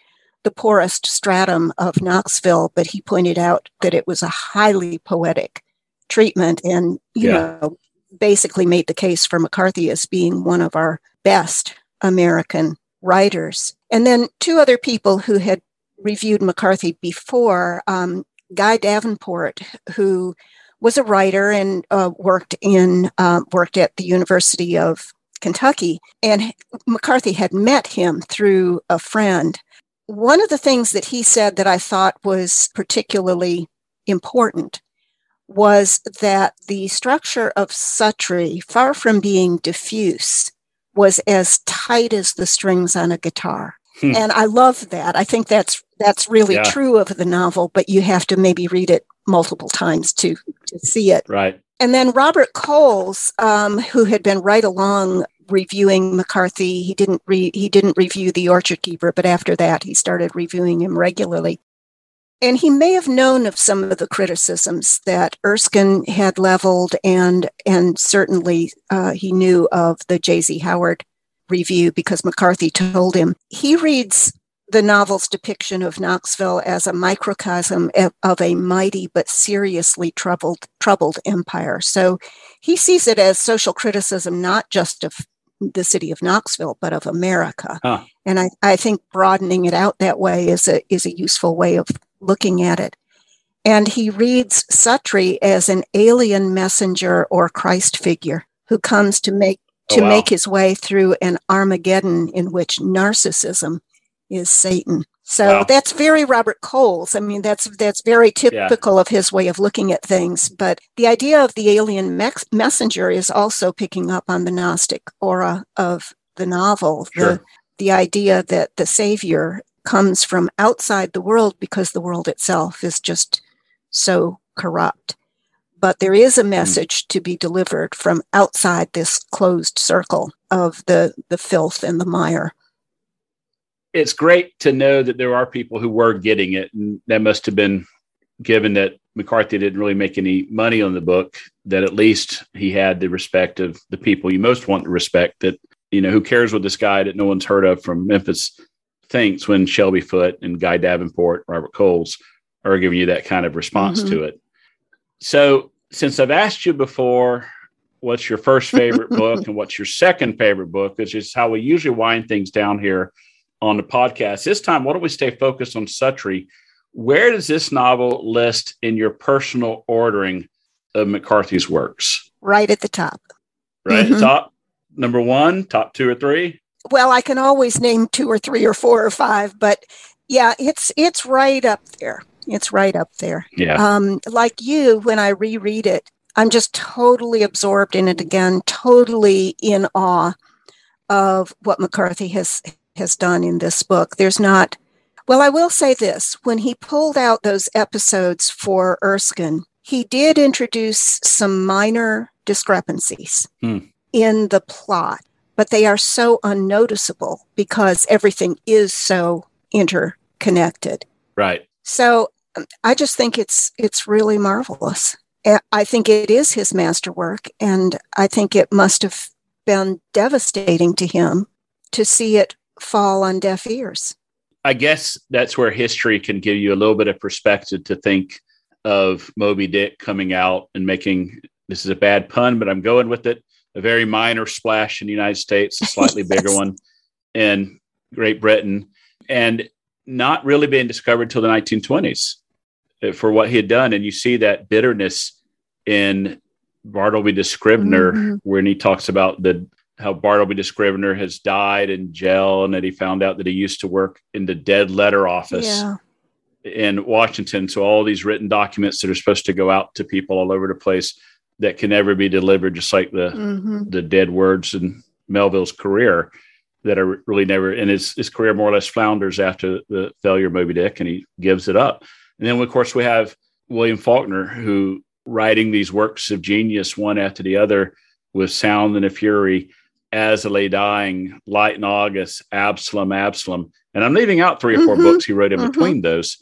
Speaker 2: the poorest stratum of Knoxville, but he pointed out that it was a highly poetic treatment and, you yeah. know, basically made the case for McCarthy as being one of our best American writers. And then two other people who had reviewed McCarthy before um, Guy Davenport, who was a writer and uh, worked in uh, worked at the University of Kentucky, and McCarthy had met him through a friend. One of the things that he said that I thought was particularly important was that the structure of Suttree, far from being diffuse, was as tight as the strings on a guitar. Hmm. And I love that. I think that's that's really yeah. true of the novel, but you have to maybe read it multiple times to to see it.
Speaker 1: Right.
Speaker 2: And then Robert Coles, um, who had been right along reviewing McCarthy, he didn't re- he didn't review The Orchard Keeper, but after that he started reviewing him regularly. And he may have known of some of the criticisms that Erskine had leveled, and and certainly uh, he knew of the J.Z. Howard review because McCarthy told him. He reads the novel's depiction of Knoxville as a microcosm of a mighty but seriously troubled troubled empire. So he sees it as social criticism not just of the city of Knoxville, but of America. Huh. And I, I think broadening it out that way is a is a useful way of looking at it. And he reads Suttree as an alien messenger or Christ figure who comes to make oh, to oh, wow. make his way through an Armageddon in which narcissism is Satan. So wow. that's very Robert Coles. I mean, that's that's very typical yeah. of his way of looking at things. But the idea of the alien messenger is also picking up on the Gnostic aura of the novel. Sure. The the idea that the Savior comes from outside the world because the world itself is just so corrupt. But there is a hmm. message to be delivered from outside this closed circle of the, the filth and the mire.
Speaker 1: It's great to know that there are people who were getting it. And that must have been given that McCarthy didn't really make any money on the book, that at least he had the respect of the people you most want to respect that, you know, who cares what this guy that no one's heard of from Memphis thinks when Shelby Foote and Guy Davenport, Robert Coles are giving you that kind of response mm-hmm. to it. So, since I've asked you before, what's your first favorite book and what's your second favorite book, which is how we usually wind things down here on the podcast. This time, why don't we stay focused on Suttree? Where does this novel list in your personal ordering of McCarthy's works?
Speaker 2: Right at the top.
Speaker 1: Right mm-hmm. top number one, top two or three?
Speaker 2: Well, I can always name two or three or four or five, but yeah, it's it's right up there. It's right up there.
Speaker 1: Yeah.
Speaker 2: Um, like you, when I reread it, I'm just totally absorbed in it again, totally in awe of what McCarthy has has done in this book. There's not well, I will say this. When he pulled out those episodes for Erskine, he did introduce some minor discrepancies hmm. in the plot but they are so unnoticeable because everything is so interconnected.
Speaker 1: Right.
Speaker 2: So I just think it's it's really marvelous. I think it is his masterwork, and I think it must have been devastating to him to see it fall on deaf ears.
Speaker 1: I guess that's where history can give you a little bit of perspective to think of Moby Dick coming out and making this is a bad pun, but I'm going with it. A very minor splash in the United States, a slightly yes. bigger one in Great Britain, and not really being discovered until the 1920s uh, for what he had done. And you see that bitterness in Bartleby de Scrivener mm-hmm. when he talks about the how Bartleby de Scrivener has died in jail and that he found out that he used to work in the dead letter office yeah. in Washington. So all these written documents that are supposed to go out to people all over the place that can never be delivered, just like the mm-hmm. the dead words in Melville's career that are really never and his, his career more or less flounders after the failure of Moby Dick and he gives it up. And then of course we have William Faulkner who writing these works of genius one after the other with sound and a fury as a lay dying, light in August, Absalom, Absalom. And I'm leaving out three or 4 mm-hmm. books he wrote in mm-hmm. between those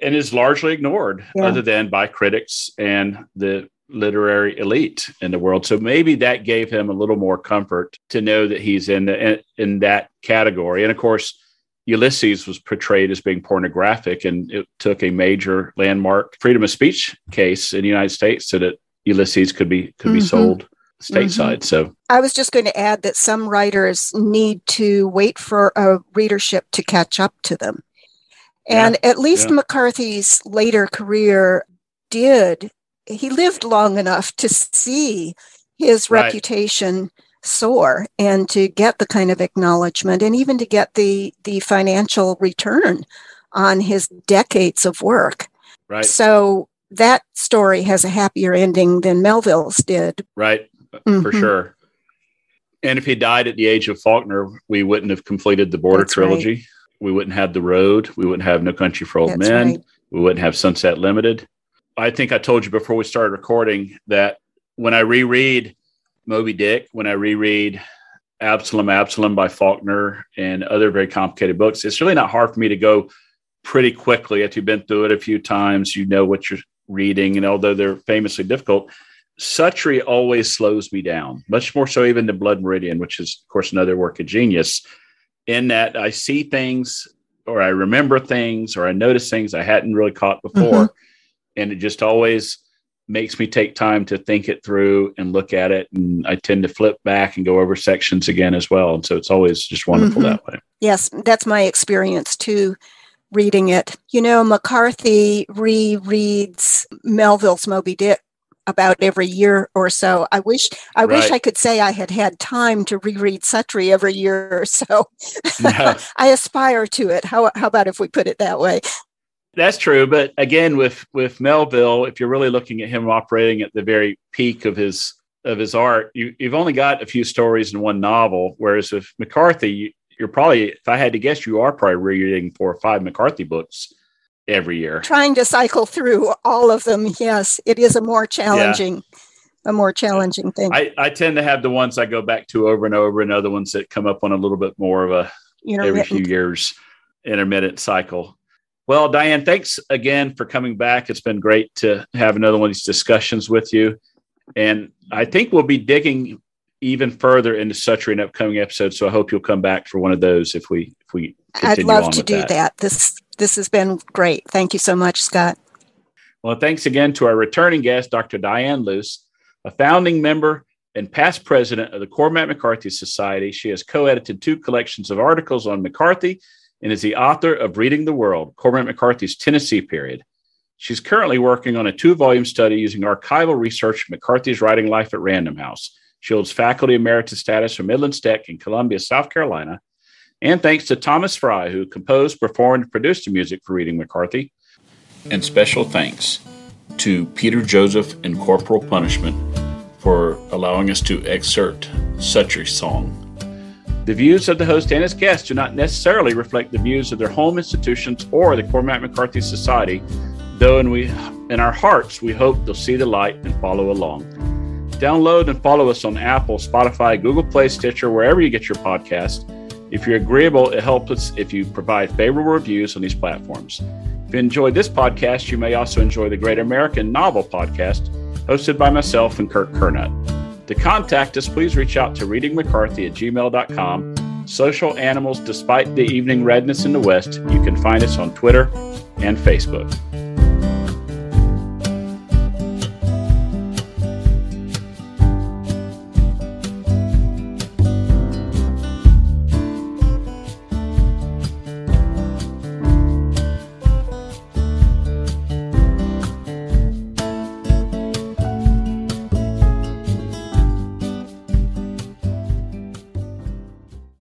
Speaker 1: and is largely ignored yeah. other than by critics and the literary elite in the world. So maybe that gave him a little more comfort to know that he's in the, in, in that category. And of course, Ulysses was portrayed as being pornographic, and it took a major landmark freedom of speech case in the United States so that Ulysses could be could be mm-hmm. sold stateside. Mm-hmm. So
Speaker 2: I was just going to add that some writers need to wait for a readership to catch up to them. And yeah, at least yeah. McCarthy's later career did, he lived long enough to see his right. reputation soar and to get the kind of acknowledgement and even to get the the financial return on his decades of work.
Speaker 1: Right.
Speaker 2: So that story has a happier ending than Melville's did.
Speaker 1: Right. Mm-hmm. For sure. And if he died at the age of Faulkner, we wouldn't have completed the Border That's trilogy. Right. We wouldn't have The Road. We wouldn't have No Country for Old That's Men. Right. We wouldn't have Sunset Limited. I think I told you before we started recording that when I reread Moby Dick, when I reread Absalom, Absalom by Faulkner and other very complicated books, it's really not hard for me to go pretty quickly. If you've been through it a few times, you know what you're reading. And although they're famously difficult, Suttree always slows me down, much more so even than Blood Meridian, which is, of course, another work of genius, in that I see things or I remember things or I notice things I hadn't really caught before. Mm-hmm. And it just always makes me take time to think it through and look at it. And I tend to flip back and go over sections again as well. And so it's always just wonderful mm-hmm. that way.
Speaker 2: Yes, that's my experience too, reading it. You know, McCarthy rereads Melville's Moby Dick about every year or so. I wish I right. wish I could say I had had time to reread Suttree every year or so. I aspire to it. How how about if we put it that way?
Speaker 1: That's true, but again, with with Melville, if you're really looking at him operating at the very peak of his of his art, you, you've only got a few stories in one novel. Whereas with McCarthy, you're probably, if I had to guess, you are probably reading four or five McCarthy books every year.
Speaker 2: Trying to cycle through all of them, yes, it is a more challenging. Yeah. A more challenging thing.
Speaker 1: I, I tend to have the ones I go back to over and over, and other ones that come up on a little bit more of a every few years intermittent cycle. Well, Dianne, thanks again for coming back. It's been great to have another one of these discussions with you. And I think we'll be digging even further into Suttree in upcoming episodes. So I hope you'll come back for one of those if we if we
Speaker 2: I'd love to do that. that. This this has been great. Thank you so much, Scott.
Speaker 1: Well, thanks again to our returning guest, Dr. Dianne Luce, a founding member and past president of the Cormac McCarthy Society. She has co-edited two collections of articles on McCarthy and is the author of Reading the World, Cormac McCarthy's Tennessee Period. She's currently working on a two volume study using archival research McCarthy's writing life at Random House. She holds faculty emeritus status from Midlands Tech in Columbia, South Carolina. And thanks to Thomas Fry, who composed, performed, and produced the music for Reading McCarthy. And special thanks to Peter Joseph and Corporal Punishment for allowing us to excerpt such a song the views of the host and his guests do not necessarily reflect the views of their home institutions or the Cormac McCarthy Society, though in, we, in our hearts we hope they'll see the light and follow along. Download and follow us on Apple, Spotify, Google Play, Stitcher, wherever you get your podcast. If you're agreeable, it helps us if you provide favorable reviews on these platforms. If you enjoyed this podcast, you may also enjoy the Great American Novel Podcast, hosted by myself and Kirk Curnutt. To contact us, please reach out to readingmccarthy at gmail.com. Social animals, despite the evening redness in the west, you can find us on Twitter and Facebook.